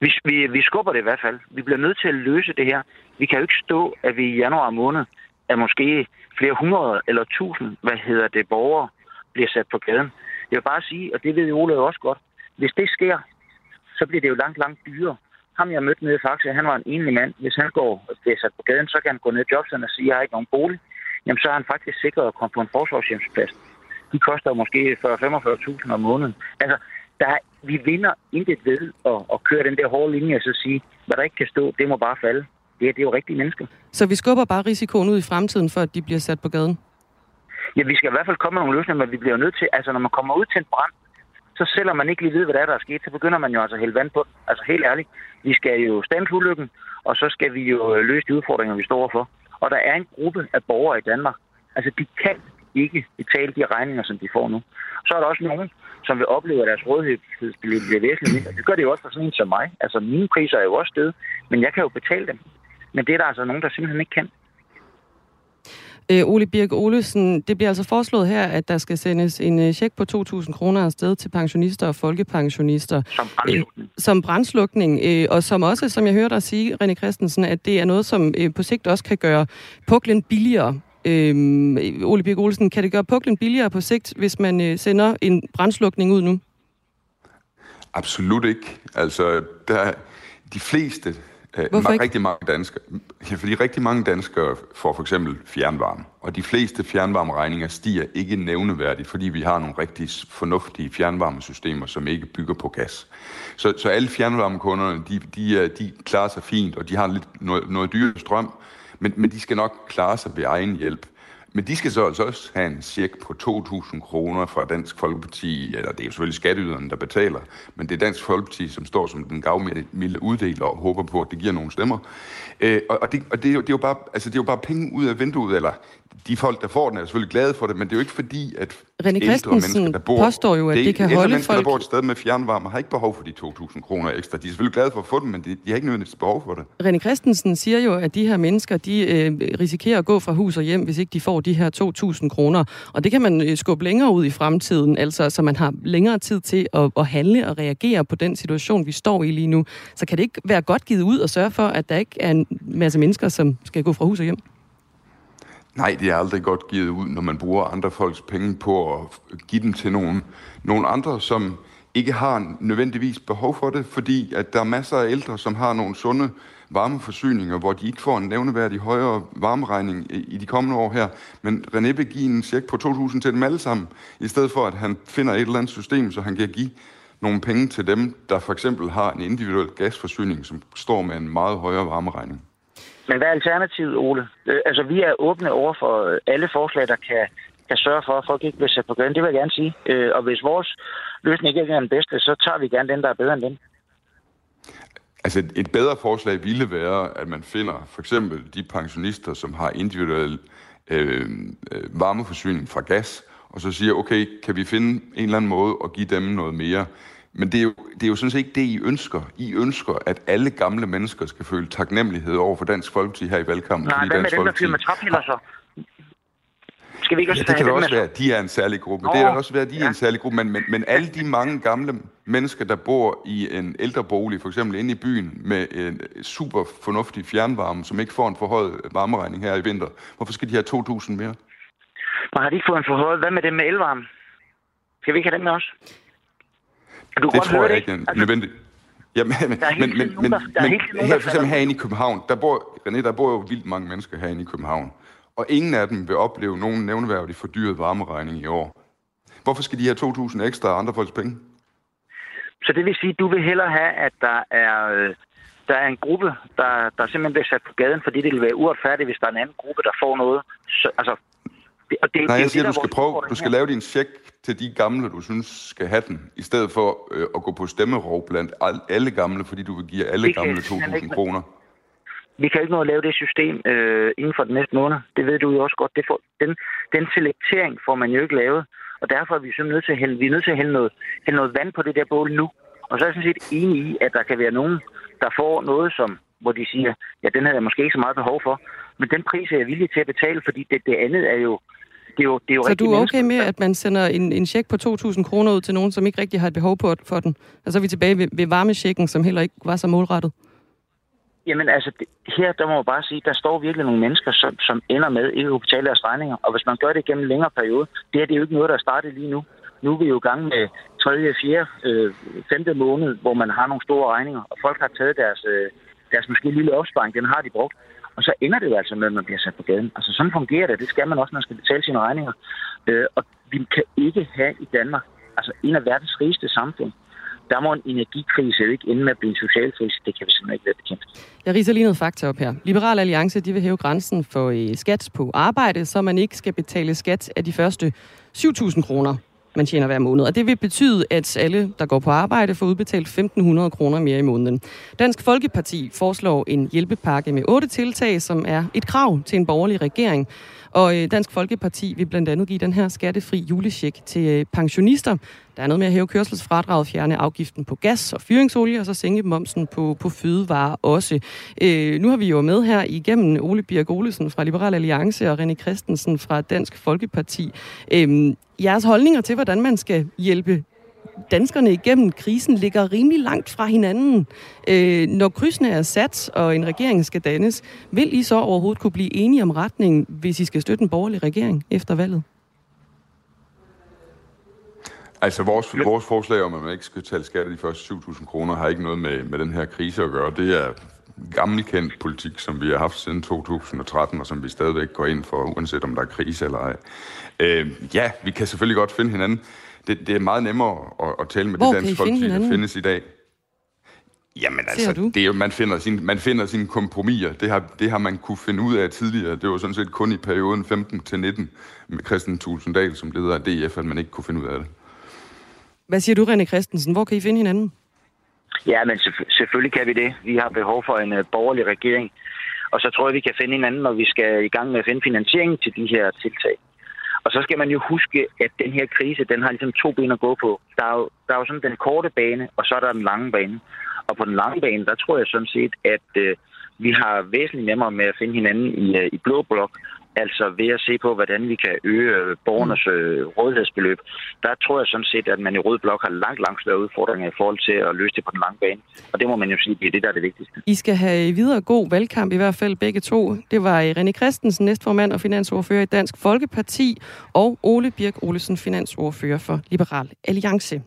Vi, vi, vi skubber det i hvert fald. Vi bliver nødt til at løse det her. Vi kan jo ikke stå, at vi i januar måned er måske flere hundrede eller tusind, hvad hedder det, borgere bliver sat på gaden. Jeg vil bare sige, og det ved Ole også godt, hvis det sker, så bliver det jo langt, langt dyrere. Ham, jeg mødte nede i Faxe, han var en enlig mand. Hvis han går og bliver sat på gaden, så kan han gå ned i jobcenter og sige, jeg har ikke nogen bolig. Jamen, så er han faktisk sikret at komme på en forsvarshjemsplads. De koster måske 40-45.000 om måneden. Altså, der er, vi vinder intet ved at, at køre den der hårde linje og så sige, hvad der ikke kan stå, det må bare falde. Det, er- det er jo rigtige mennesker. Så vi skubber bare risikoen ud i fremtiden, for at de bliver sat på gaden? Ja, vi skal i hvert fald komme med nogle løsninger, men vi bliver nødt til, altså når man kommer ud til en brand, så selvom man ikke lige ved, hvad der er, der er sket, så begynder man jo altså at hælde vand på den. Altså helt ærligt, vi skal jo stands ulykken, og så skal vi jo øh, løse de udfordringer, vi står for. Og der er en gruppe af borgere i Danmark, altså de kan ikke betale de regninger, som de får nu. Så er der også nogen, som vil opleve, at deres rådighedsbeløb bliver væsentligt mindre. Det gør det jo også for sådan en som mig. Altså mine priser er jo også sted, men jeg kan jo betale dem. Men det er der altså nogen, der simpelthen ikke kan. Øh, Ole Birk Olesen, det bliver altså foreslået her, at der skal sendes en øh, check på 2.000 kroner afsted til pensionister og folkepensionister. Som brandslukning. som brandslukning, øh, og som også, som jeg hørte dig sige, René Christensen, at det er noget, som øh, på sigt også kan gøre puklen billigere. Øh, Ole Birk Olsen, kan det gøre puklen billigere på sigt, hvis man øh, sender en brandslukning ud nu? Absolut ikke. Altså, der, de fleste, øh, Hvorfor ma- ikke? rigtig mange danskere, ja, fordi rigtig mange danskere får for eksempel fjernvarme, og de fleste fjernvarmeregninger stiger ikke nævneværdigt, fordi vi har nogle rigtig fornuftige fjernvarmesystemer, som ikke bygger på gas. Så, så alle fjernvarmekunderne, de, de, de klarer sig fint, og de har lidt noget, noget dyre strøm, men, men de skal nok klare sig ved egen hjælp. Men de skal så altså også have en check på 2.000 kroner fra Dansk Folkeparti, eller det er jo selvfølgelig skatteyderne, der betaler, men det er Dansk Folkeparti, som står som den gavmilde uddeler og håber på, at det giver nogle stemmer. Øh, og og, det, og det, er jo, det, er jo bare, altså det er jo bare penge ud af vinduet, eller de folk, der får den, er selvfølgelig glade for det, men det er jo ikke fordi, at René ældre mennesker, der bor, påstår jo, at det ikke- kan holde mennesker, folk- der bor et sted med fjernvarme, har ikke behov for de 2.000 kroner ekstra. De er selvfølgelig glade for at få dem, men de, de har ikke nødvendigvis behov for det. René Christensen siger jo, at de her mennesker, de øh, risikerer at gå fra hus og hjem, hvis ikke de får de her 2.000 kroner. Og det kan man øh, skubbe længere ud i fremtiden, altså så man har længere tid til at, at handle og reagere på den situation, vi står i lige nu. Så kan det ikke være godt givet ud og sørge for, at der ikke er en masse mennesker, som skal gå fra hus og hjem? Nej, det er aldrig godt givet ud, når man bruger andre folks penge på at give dem til nogen, nogen andre, som ikke har nødvendigvis behov for det, fordi at der er masser af ældre, som har nogle sunde varmeforsyninger, hvor de ikke får en nævneværdig højere varmeregning i de kommende år her. Men René vil give en check på 2.000 til dem alle sammen, i stedet for at han finder et eller andet system, så han kan give nogle penge til dem, der for eksempel har en individuel gasforsyning, som står med en meget højere varmeregning. Men hvad er alternativet, Ole? Øh, altså, vi er åbne over for øh, alle forslag, der kan, kan sørge for, at folk ikke bliver sat på gaden. Det vil jeg gerne sige. Øh, og hvis vores løsning ikke er den bedste, så tager vi gerne den, der er bedre end den. Altså et bedre forslag ville være, at man finder for eksempel de pensionister, som har individuel øh, øh, varmeforsyning fra gas, og så siger, okay, kan vi finde en eller anden måde at give dem noget mere? Men det er, jo, det er jo sådan set ikke det, I ønsker. I ønsker, at alle gamle mennesker skal føle taknemmelighed over for Dansk Folkeparti her i valgkampen. Nej, hvad med dem, der fyrer med så? Skal vi ikke også ja, det kan også være, at de er en særlig gruppe. Nå, det kan også være, at de ja. er en særlig gruppe. Men, men, men alle de mange gamle mennesker, der bor i en ældrebolig, for eksempel inde i byen, med en super fornuftig fjernvarme, som ikke får en forhøjet varmeregning her i vinter, hvorfor skal de have 2.000 mere? Men har de ikke fået en forhøjet? Hvad med dem med elvarme? Skal vi ikke have dem med Du det tror jeg ikke er altså, nødvendigt. Ja, men, men, men, men, men, men her, for eksempel herinde i København, der bor, René, der bor jo vildt mange mennesker herinde i København og ingen af dem vil opleve nogen nævneværdig fordyret varmeregning i år. Hvorfor skal de have 2.000 ekstra andre folks penge? Så det vil sige, at du vil hellere have, at der er, øh, der er en gruppe, der, der simpelthen bliver sat på gaden, fordi det vil være uretfærdigt, hvis der er en anden gruppe, der får noget. Så, altså, det, og det, Nej, jeg det, siger, det, du skal prøve, du skal lave din check til de gamle, du synes skal have den, i stedet for øh, at gå på stemmerov blandt alle gamle, fordi du vil give alle gamle 2.000 kroner vi kan ikke nå at lave det system øh, inden for den næste måned. Det ved du jo også godt. Det får, den, den selektering får man jo ikke lavet. Og derfor er vi simpelthen nødt til at hælde, vi er nødt til at hælde noget, hælde noget vand på det der bål nu. Og så er jeg sådan set enig i, at der kan være nogen, der får noget, som, hvor de siger, ja, den havde jeg måske ikke så meget behov for. Men den pris er jeg villig til at betale, fordi det, det andet er jo, det er jo, det er jo Så du er okay med, at man sender en, en check på 2.000 kroner ud til nogen, som ikke rigtig har et behov på, for den? Og så er vi tilbage ved, ved varmechecken, som heller ikke var så målrettet. Jamen altså, det, her der må man bare sige, der står virkelig nogle mennesker, som, som ender med ikke at betale deres regninger. Og hvis man gør det gennem en længere periode, det her det er jo ikke noget, der er startet lige nu. Nu er vi jo i gang med 3., 4., øh, 5. måned, hvor man har nogle store regninger, og folk har taget deres, øh, deres måske lille opsparing, den har de brugt. Og så ender det jo altså med, at man bliver sat på gaden. Altså sådan fungerer det. Det skal man også, når man skal betale sine regninger. Øh, og vi kan ikke have i Danmark, altså en af verdens rigeste samfund, der må en energikrise jo ikke ende med at blive en social krise. Det kan vi simpelthen ikke være bekendt. Jeg riser lige noget fakta op her. Liberal Alliance de vil hæve grænsen for øh, skat på arbejde, så man ikke skal betale skat af de første 7.000 kroner man tjener hver måned. Og det vil betyde, at alle, der går på arbejde, får udbetalt 1.500 kroner mere i måneden. Dansk Folkeparti foreslår en hjælpepakke med otte tiltag, som er et krav til en borgerlig regering. Og øh, Dansk Folkeparti vil blandt andet give den her skattefri julesjek til øh, pensionister. Der er noget med at hæve kørselsfradraget, fjerne afgiften på gas og fyringsolie, og så sænke momsen på, på fødevarer også. Øh, nu har vi jo med her igennem Ole Birk Olesen fra Liberal Alliance og René Christensen fra Dansk Folkeparti. Øh, jeres holdninger til, hvordan man skal hjælpe danskerne igennem krisen ligger rimelig langt fra hinanden. Øh, når krydsene er sat, og en regering skal dannes, vil I så overhovedet kunne blive enige om retningen, hvis I skal støtte en borgerlig regering efter valget? Altså, vores, vores forslag om, at man ikke skal tale skat af de første 7.000 kroner, har ikke noget med, med den her krise at gøre. Det er gammelkendt politik, som vi har haft siden 2013, og som vi stadigvæk går ind for, uanset om der er krise eller ej. Øh, ja, vi kan selvfølgelig godt finde hinanden det, det er meget nemmere at, at tale med Hvor det dansk folk, der findes i dag. Jamen altså, det er jo, man finder, sin, man finder sine kompromiser. Det har, det har man kunne finde ud af tidligere. Det var sådan set kun i perioden 15 til 19 med Christian Tulsendal som leder af DF, at man ikke kunne finde ud af det. Hvad siger du, René Christensen? Hvor kan I finde hinanden? Ja, men selvfølgelig kan vi det. Vi har behov for en uh, borgerlig regering. Og så tror jeg, vi kan finde hinanden, når vi skal i gang med at finde finansiering til de her tiltag. Og så skal man jo huske, at den her krise, den har ligesom to ben at gå på. Der er jo, der er jo sådan den korte bane, og så er der den lange bane. Og på den lange bane, der tror jeg sådan set, at øh, vi har væsentligt nemmere med at finde hinanden i, øh, i blå blok, altså ved at se på, hvordan vi kan øge øh, borgernes mm. øh, rådighedsbeløb. Der tror jeg sådan set, at man i Rød Blok har langt, langt større udfordringer i forhold til at løse det på den lange bane. Og det må man jo sige, det er det, der er det vigtigste. I skal have videre god valgkamp, i hvert fald begge to. Det var René Christensen, næstformand og finansordfører i Dansk Folkeparti, og Ole Birk Olesen, finansordfører for Liberal Alliance.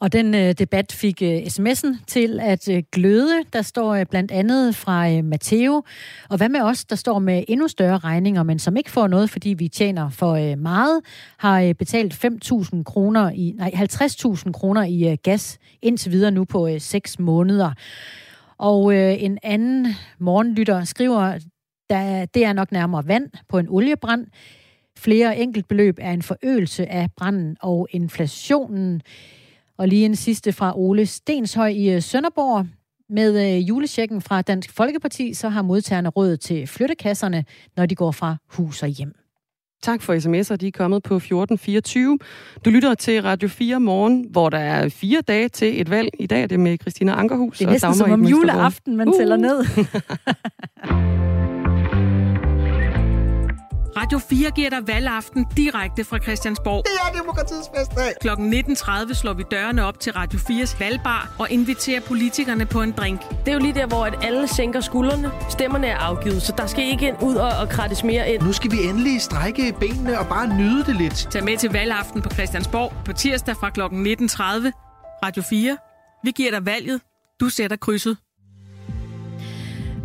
Og den øh, debat fik øh, sms'en til at øh, gløde. Der står øh, blandt andet fra øh, Matteo. Og hvad med os, der står med endnu større regninger, men som ikke får noget, fordi vi tjener for øh, meget, har øh, betalt 5.000 kroner i, nej, 50.000 kroner i øh, gas indtil videre nu på øh, 6 måneder. Og øh, en anden morgenlytter skriver, der, det er nok nærmere vand på en oliebrand. Flere enkeltbeløb er en forøgelse af branden og inflationen. Og lige en sidste fra Ole Stenshøj i øh, Sønderborg. Med øh, julechecken fra Dansk Folkeparti, så har modtagerne råd til flyttekasserne, når de går fra hus og hjem. Tak for sms'er, de er kommet på 1424. Du lytter til Radio 4 morgen, hvor der er fire dage til et valg. I dag er det med Christina Ankerhus Det er næsten og som om juleaften, man uh. tæller ned. Radio 4 giver dig valgaften direkte fra Christiansborg. Det er demokratiets bedste dag. Klokken 19.30 slår vi dørene op til Radio 4's valgbar og inviterer politikerne på en drink. Det er jo lige der, hvor at alle sænker skuldrene. Stemmerne er afgivet, så der skal ikke ud og, og krattes mere ind. Nu skal vi endelig strække benene og bare nyde det lidt. Tag med til valgaften på Christiansborg på tirsdag fra klokken 19.30. Radio 4. Vi giver dig valget. Du sætter krydset.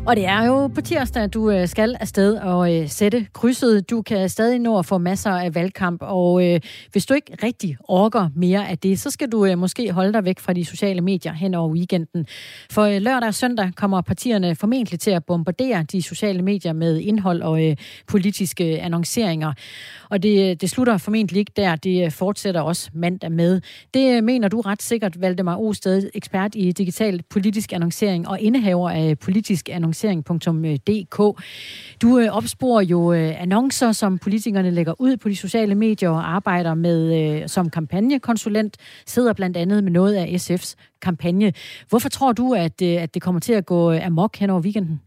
Og det er jo på tirsdag, du øh, skal afsted og øh, sætte krydset. Du kan stadig nå at få masser af valgkamp, og øh, hvis du ikke rigtig orker mere af det, så skal du øh, måske holde dig væk fra de sociale medier hen over weekenden. For øh, lørdag og søndag kommer partierne formentlig til at bombardere de sociale medier med indhold og øh, politiske annonceringer. Og det, øh, det slutter formentlig ikke der, det øh, fortsætter også mandag med. Det mener du ret sikkert, Valdemar Osted, ekspert i digital politisk annoncering og indehaver af politisk annoncering lancering.dk. Øh, du øh, opsporer jo øh, annoncer, som politikerne lægger ud på de sociale medier og arbejder med øh, som kampagnekonsulent, sidder blandt andet med noget af SF's kampagne. Hvorfor tror du, at, øh, at det kommer til at gå øh, amok hen over weekenden?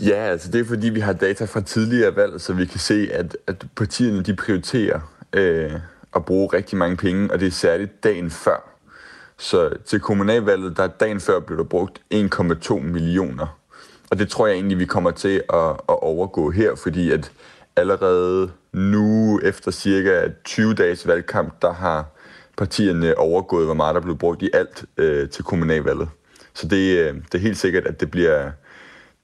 Ja, altså det er fordi, vi har data fra tidligere valg, så vi kan se, at, at partierne de prioriterer øh, at bruge rigtig mange penge, og det er særligt dagen før. Så til kommunalvalget, der dagen før blev der brugt 1,2 millioner. Og det tror jeg egentlig, vi kommer til at, at overgå her, fordi at allerede nu, efter cirka 20 dages valgkamp, der har partierne overgået, hvor meget der blev brugt i alt øh, til kommunalvalget. Så det, øh, det er helt sikkert, at det bliver,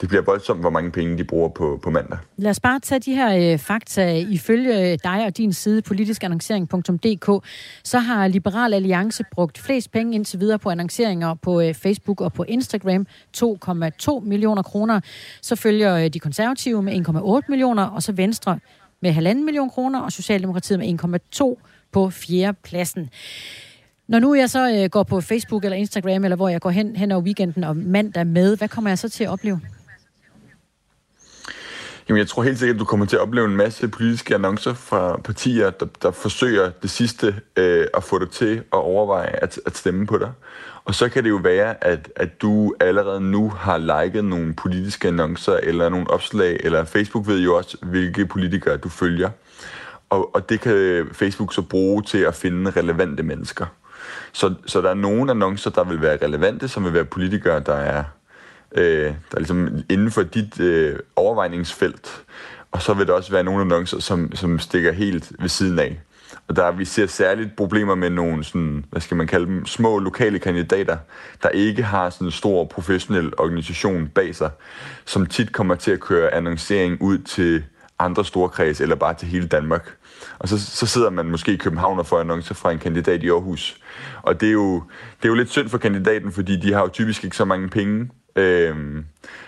det bliver voldsomt, hvor mange penge de bruger på, på mandag. Lad os bare tage de her øh, fakta. Ifølge øh, dig og din side, politiskannoncering.dk, så har Liberal Alliance brugt flest penge indtil videre på annonceringer på øh, Facebook og på Instagram. 2,2 millioner kroner. Så følger øh, de konservative med 1,8 millioner, og så Venstre med 1,5 million kroner, og Socialdemokratiet med 1,2 på fjerde pladsen. Når nu jeg så øh, går på Facebook eller Instagram, eller hvor jeg går hen, hen over weekenden og mandag med, hvad kommer jeg så til at opleve? Jamen, jeg tror helt sikkert, at du kommer til at opleve en masse politiske annoncer fra partier, der, der forsøger det sidste øh, at få dig til at overveje at, at stemme på dig. Og så kan det jo være, at, at du allerede nu har liket nogle politiske annoncer eller nogle opslag, eller Facebook ved jo også, hvilke politikere du følger. Og, og det kan Facebook så bruge til at finde relevante mennesker. Så, så der er nogle annoncer, der vil være relevante, som vil være politikere, der er øh, der er ligesom inden for dit øh, overvejningsfelt. Og så vil der også være nogle annoncer, som, som stikker helt ved siden af. Og der vi ser særligt problemer med nogle sådan, hvad skal man kalde dem, små lokale kandidater, der ikke har sådan en stor professionel organisation bag sig, som tit kommer til at køre annoncering ud til andre store kreds, eller bare til hele Danmark. Og så, så sidder man måske i København og får annoncer fra en kandidat i Aarhus. Og det er, jo, det er jo lidt synd for kandidaten, fordi de har jo typisk ikke så mange penge, Øhm,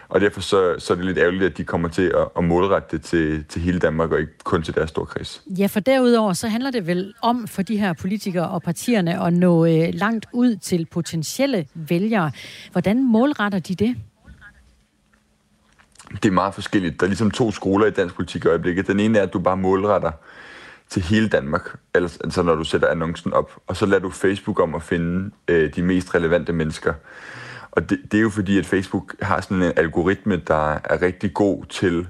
og derfor så, så er det lidt ærgerligt, at de kommer til at, at målrette det til, til hele Danmark, og ikke kun til deres store kreds. Ja, for derudover så handler det vel om for de her politikere og partierne at nå øh, langt ud til potentielle vælgere. Hvordan målretter de det? Det er meget forskelligt. Der er ligesom to skoler i dansk politik i øjeblikket. Den ene er, at du bare målretter til hele Danmark, altså når du sætter annoncen op, og så lader du Facebook om at finde øh, de mest relevante mennesker. Og det, det er jo fordi, at Facebook har sådan en algoritme, der er rigtig god til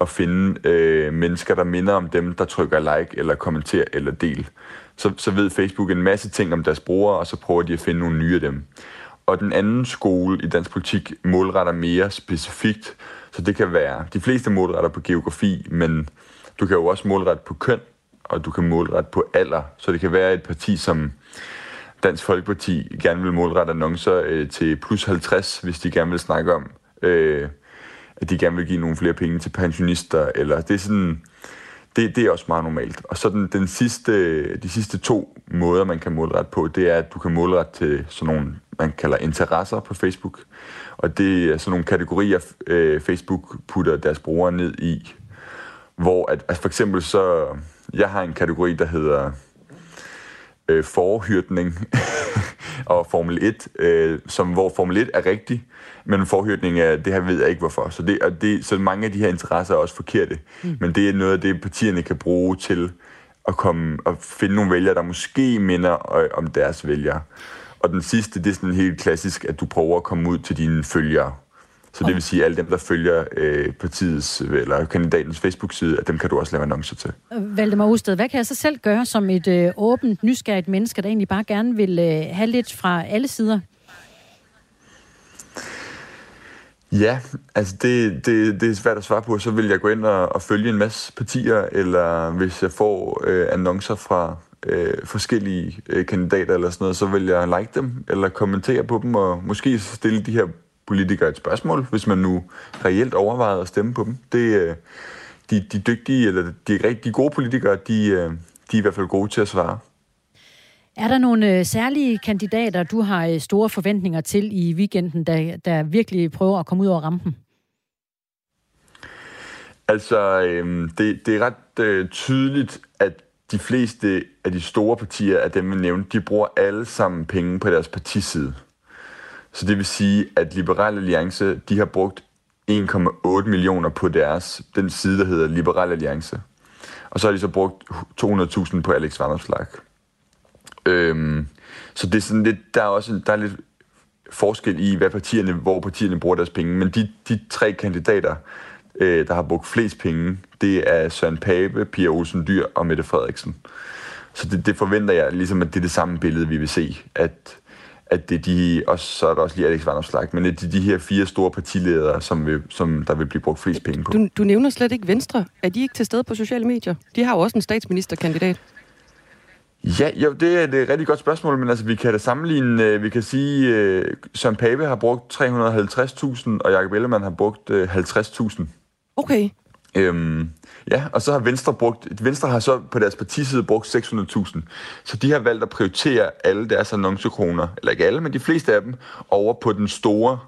at finde øh, mennesker, der minder om dem, der trykker like, eller kommenterer, eller del. Så, så ved Facebook en masse ting om deres brugere, og så prøver de at finde nogle nye af dem. Og den anden skole i dansk politik målretter mere specifikt, så det kan være, de fleste målretter på geografi, men du kan jo også målrette på køn, og du kan målrette på alder. Så det kan være et parti som Dansk Folkeparti gerne vil målrette annoncer øh, til plus 50, hvis de gerne vil snakke om, øh, at de gerne vil give nogle flere penge til pensionister, eller det er sådan, det, det er også meget normalt. Og så den, den sidste, de sidste to måder, man kan målrette på, det er, at du kan målrette til sådan nogle, man kalder interesser på Facebook. Og det er sådan nogle kategorier, øh, Facebook putter deres brugere ned i, hvor at, altså for eksempel så, jeg har en kategori, der hedder øh, forhyrtning og Formel 1, øh, som, hvor Formel 1 er rigtig, men forhyrtning er, det her ved jeg ikke hvorfor. Så, det, og det, så mange af de her interesser er også forkerte. Mm. Men det er noget af det, partierne kan bruge til at komme og finde nogle vælgere, der måske minder øh, om deres vælgere. Og den sidste, det er sådan helt klassisk, at du prøver at komme ud til dine følgere. Så det vil sige, at alle dem, der følger øh, partiets eller kandidatens Facebook-side, at dem kan du også lave annoncer til. Valdemar Osted, hvad kan jeg så selv gøre som et øh, åbent, nysgerrigt menneske, der egentlig bare gerne vil øh, have lidt fra alle sider? Ja, altså det, det, det er svært at svare på. Så vil jeg gå ind og, og følge en masse partier, eller hvis jeg får øh, annoncer fra øh, forskellige øh, kandidater eller sådan noget, så vil jeg like dem, eller kommentere på dem, og måske stille de her politikere et spørgsmål, hvis man nu reelt overvejer at stemme på dem. Det, øh, de, de dygtige, eller de, de gode politikere, de, øh, de er i hvert fald gode til at svare. Er der nogle øh, særlige kandidater, du har store forventninger til i weekenden, der, der virkelig prøver at komme ud over rampen? Altså, øh, det, det er ret øh, tydeligt, at de fleste af de store partier, af dem vi nævnte, de bruger alle sammen penge på deres partiside. Så det vil sige, at Liberal Alliance, de har brugt 1,8 millioner på deres, den side, der hedder Liberal Alliance. Og så har de så brugt 200.000 på Alex Vanderslag. Øhm, så det er sådan lidt, der er også der er lidt forskel i, hvad partierne, hvor partierne bruger deres penge. Men de, de tre kandidater, øh, der har brugt flest penge, det er Søren Pape, Pia Olsen Dyr og Mette Frederiksen. Så det, det forventer jeg ligesom, at det er det samme billede, vi vil se. At, at det er de, og så er der også lige Alex Vanderslag, men det er de, de her fire store partiledere, som, vil, som der vil blive brugt flest penge på. Du, du nævner slet ikke Venstre. Er de ikke til stede på sociale medier? De har jo også en statsministerkandidat. Ja, jo, det er et rigtig godt spørgsmål, men altså, vi kan da sammenligne, øh, vi kan sige, øh, Søren Pape har brugt 350.000, og Jacob Ellemann har brugt 50.000. Okay. Øhm, ja, og så har Venstre brugt, Venstre har så på deres partiside brugt 600.000. Så de har valgt at prioritere alle deres annoncekroner, eller ikke alle, men de fleste af dem, over på den store,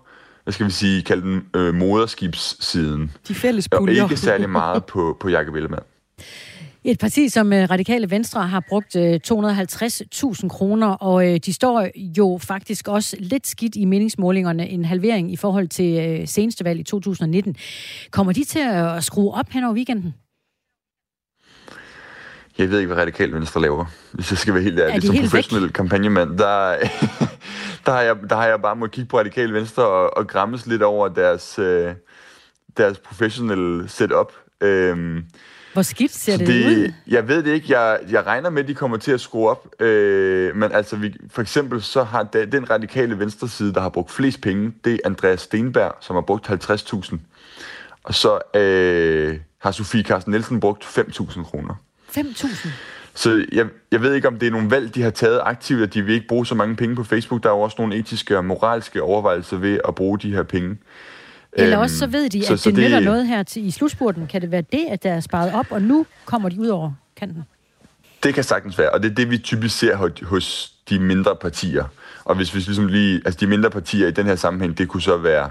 hvad skal vi sige, kalde den øh, moderskibssiden. De fælles puljer. Og ikke særlig meget på, på Jacob Ellemann. Et parti som øh, Radikale Venstre har brugt 250.000 øh, kroner, og øh, de står jo faktisk også lidt skidt i meningsmålingerne, en halvering i forhold til seneste valg i 2019. Kommer de til at skrue op hen over weekenden? Jeg ved ikke, hvad Radikale Venstre laver, hvis jeg skal være helt ærlig. Som professionel væk? kampagnemand, der, der, har jeg, der har jeg bare måttet kigge på Radikale Venstre og, og græmmes lidt over deres, deres professionelle setup. Øhm, hvor skidt ser det, det ud? Jeg ved det ikke. Jeg, jeg regner med, at de kommer til at skrue op. Øh, men altså, vi, for eksempel så har da, den radikale venstre side, der har brugt flest penge, det er Andreas Stenberg, som har brugt 50.000. Og så øh, har Sofie Carsten Nielsen brugt 5.000 kroner. 5.000? Så jeg, jeg ved ikke, om det er nogle valg, de har taget aktivt, at de vil ikke bruge så mange penge på Facebook. Der er jo også nogle etiske og moralske overvejelser ved at bruge de her penge. Eller også så ved de, så, at så det, det nytter noget her til, i slutspurten. Kan det være det, at der er sparet op, og nu kommer de ud over kanten? Det kan sagtens være, og det er det, vi typisk ser hos de mindre partier. Og hvis vi ligesom lige... Altså de mindre partier i den her sammenhæng, det kunne så være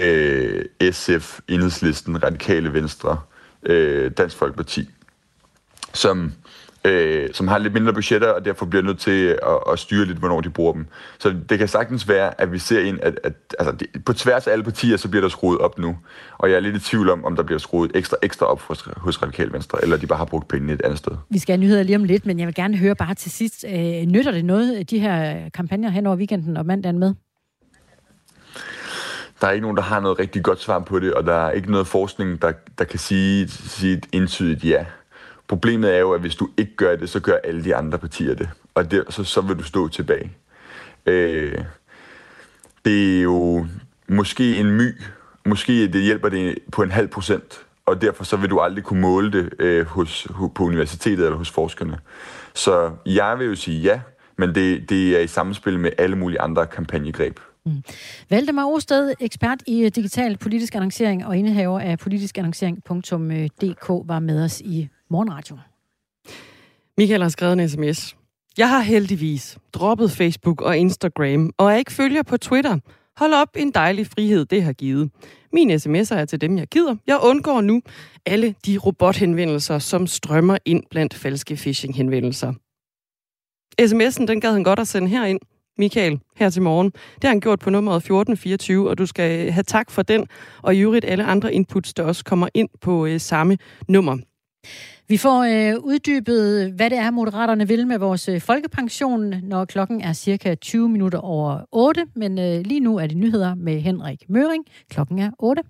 øh, SF, Enhedslisten, Radikale Venstre, øh, Dansk Folkeparti, som øh, som har lidt mindre budgetter, og derfor bliver nødt til at, at styre lidt, hvornår de bruger dem. Så det kan sagtens være, at vi ser ind, at, at altså, det, på tværs af alle partier, så bliver der skruet op nu. Og jeg er lidt i tvivl om, om der bliver skruet ekstra, ekstra op hos, hos Radikal Venstre, eller de bare har brugt pengene et andet sted. Vi skal have nyheder lige om lidt, men jeg vil gerne høre bare til sidst, øh, nytter det noget, de her kampagner hen over weekenden og mandagen med? der er ikke nogen, der har noget rigtig godt svar på det, og der er ikke noget forskning, der, der kan sige, sige et entydigt ja. Problemet er jo, at hvis du ikke gør det, så gør alle de andre partier det. Og det, så, så vil du stå tilbage. Øh, det er jo måske en my. Måske det hjælper det på en halv procent og derfor så vil du aldrig kunne måle det øh, hos, på universitetet eller hos forskerne. Så jeg vil jo sige ja, men det, det er i samspil med alle mulige andre kampagnegreb. Mm. Valdemar Osted, ekspert i øh, digital politisk annoncering og indehaver af politiskannoncering.dk, øh, var med os i Morgenradio. Michael har skrevet en sms. Jeg har heldigvis droppet Facebook og Instagram, og er ikke følger på Twitter. Hold op, en dejlig frihed, det har givet. Min sms'er er til dem, jeg gider. Jeg undgår nu alle de robothenvendelser, som strømmer ind blandt falske phishing-henvendelser. SMS'en, den gad han godt at sende herind, Michael, her til morgen. Det har han gjort på nummeret 1424, og du skal øh, have tak for den, og i øvrigt alle andre inputs, der også kommer ind på øh, samme nummer. Vi får øh, uddybet, hvad det er, moderaterne vil med vores øh, folkepension, når klokken er cirka 20 minutter over 8. Men øh, lige nu er det nyheder med Henrik Møring. Klokken er 8.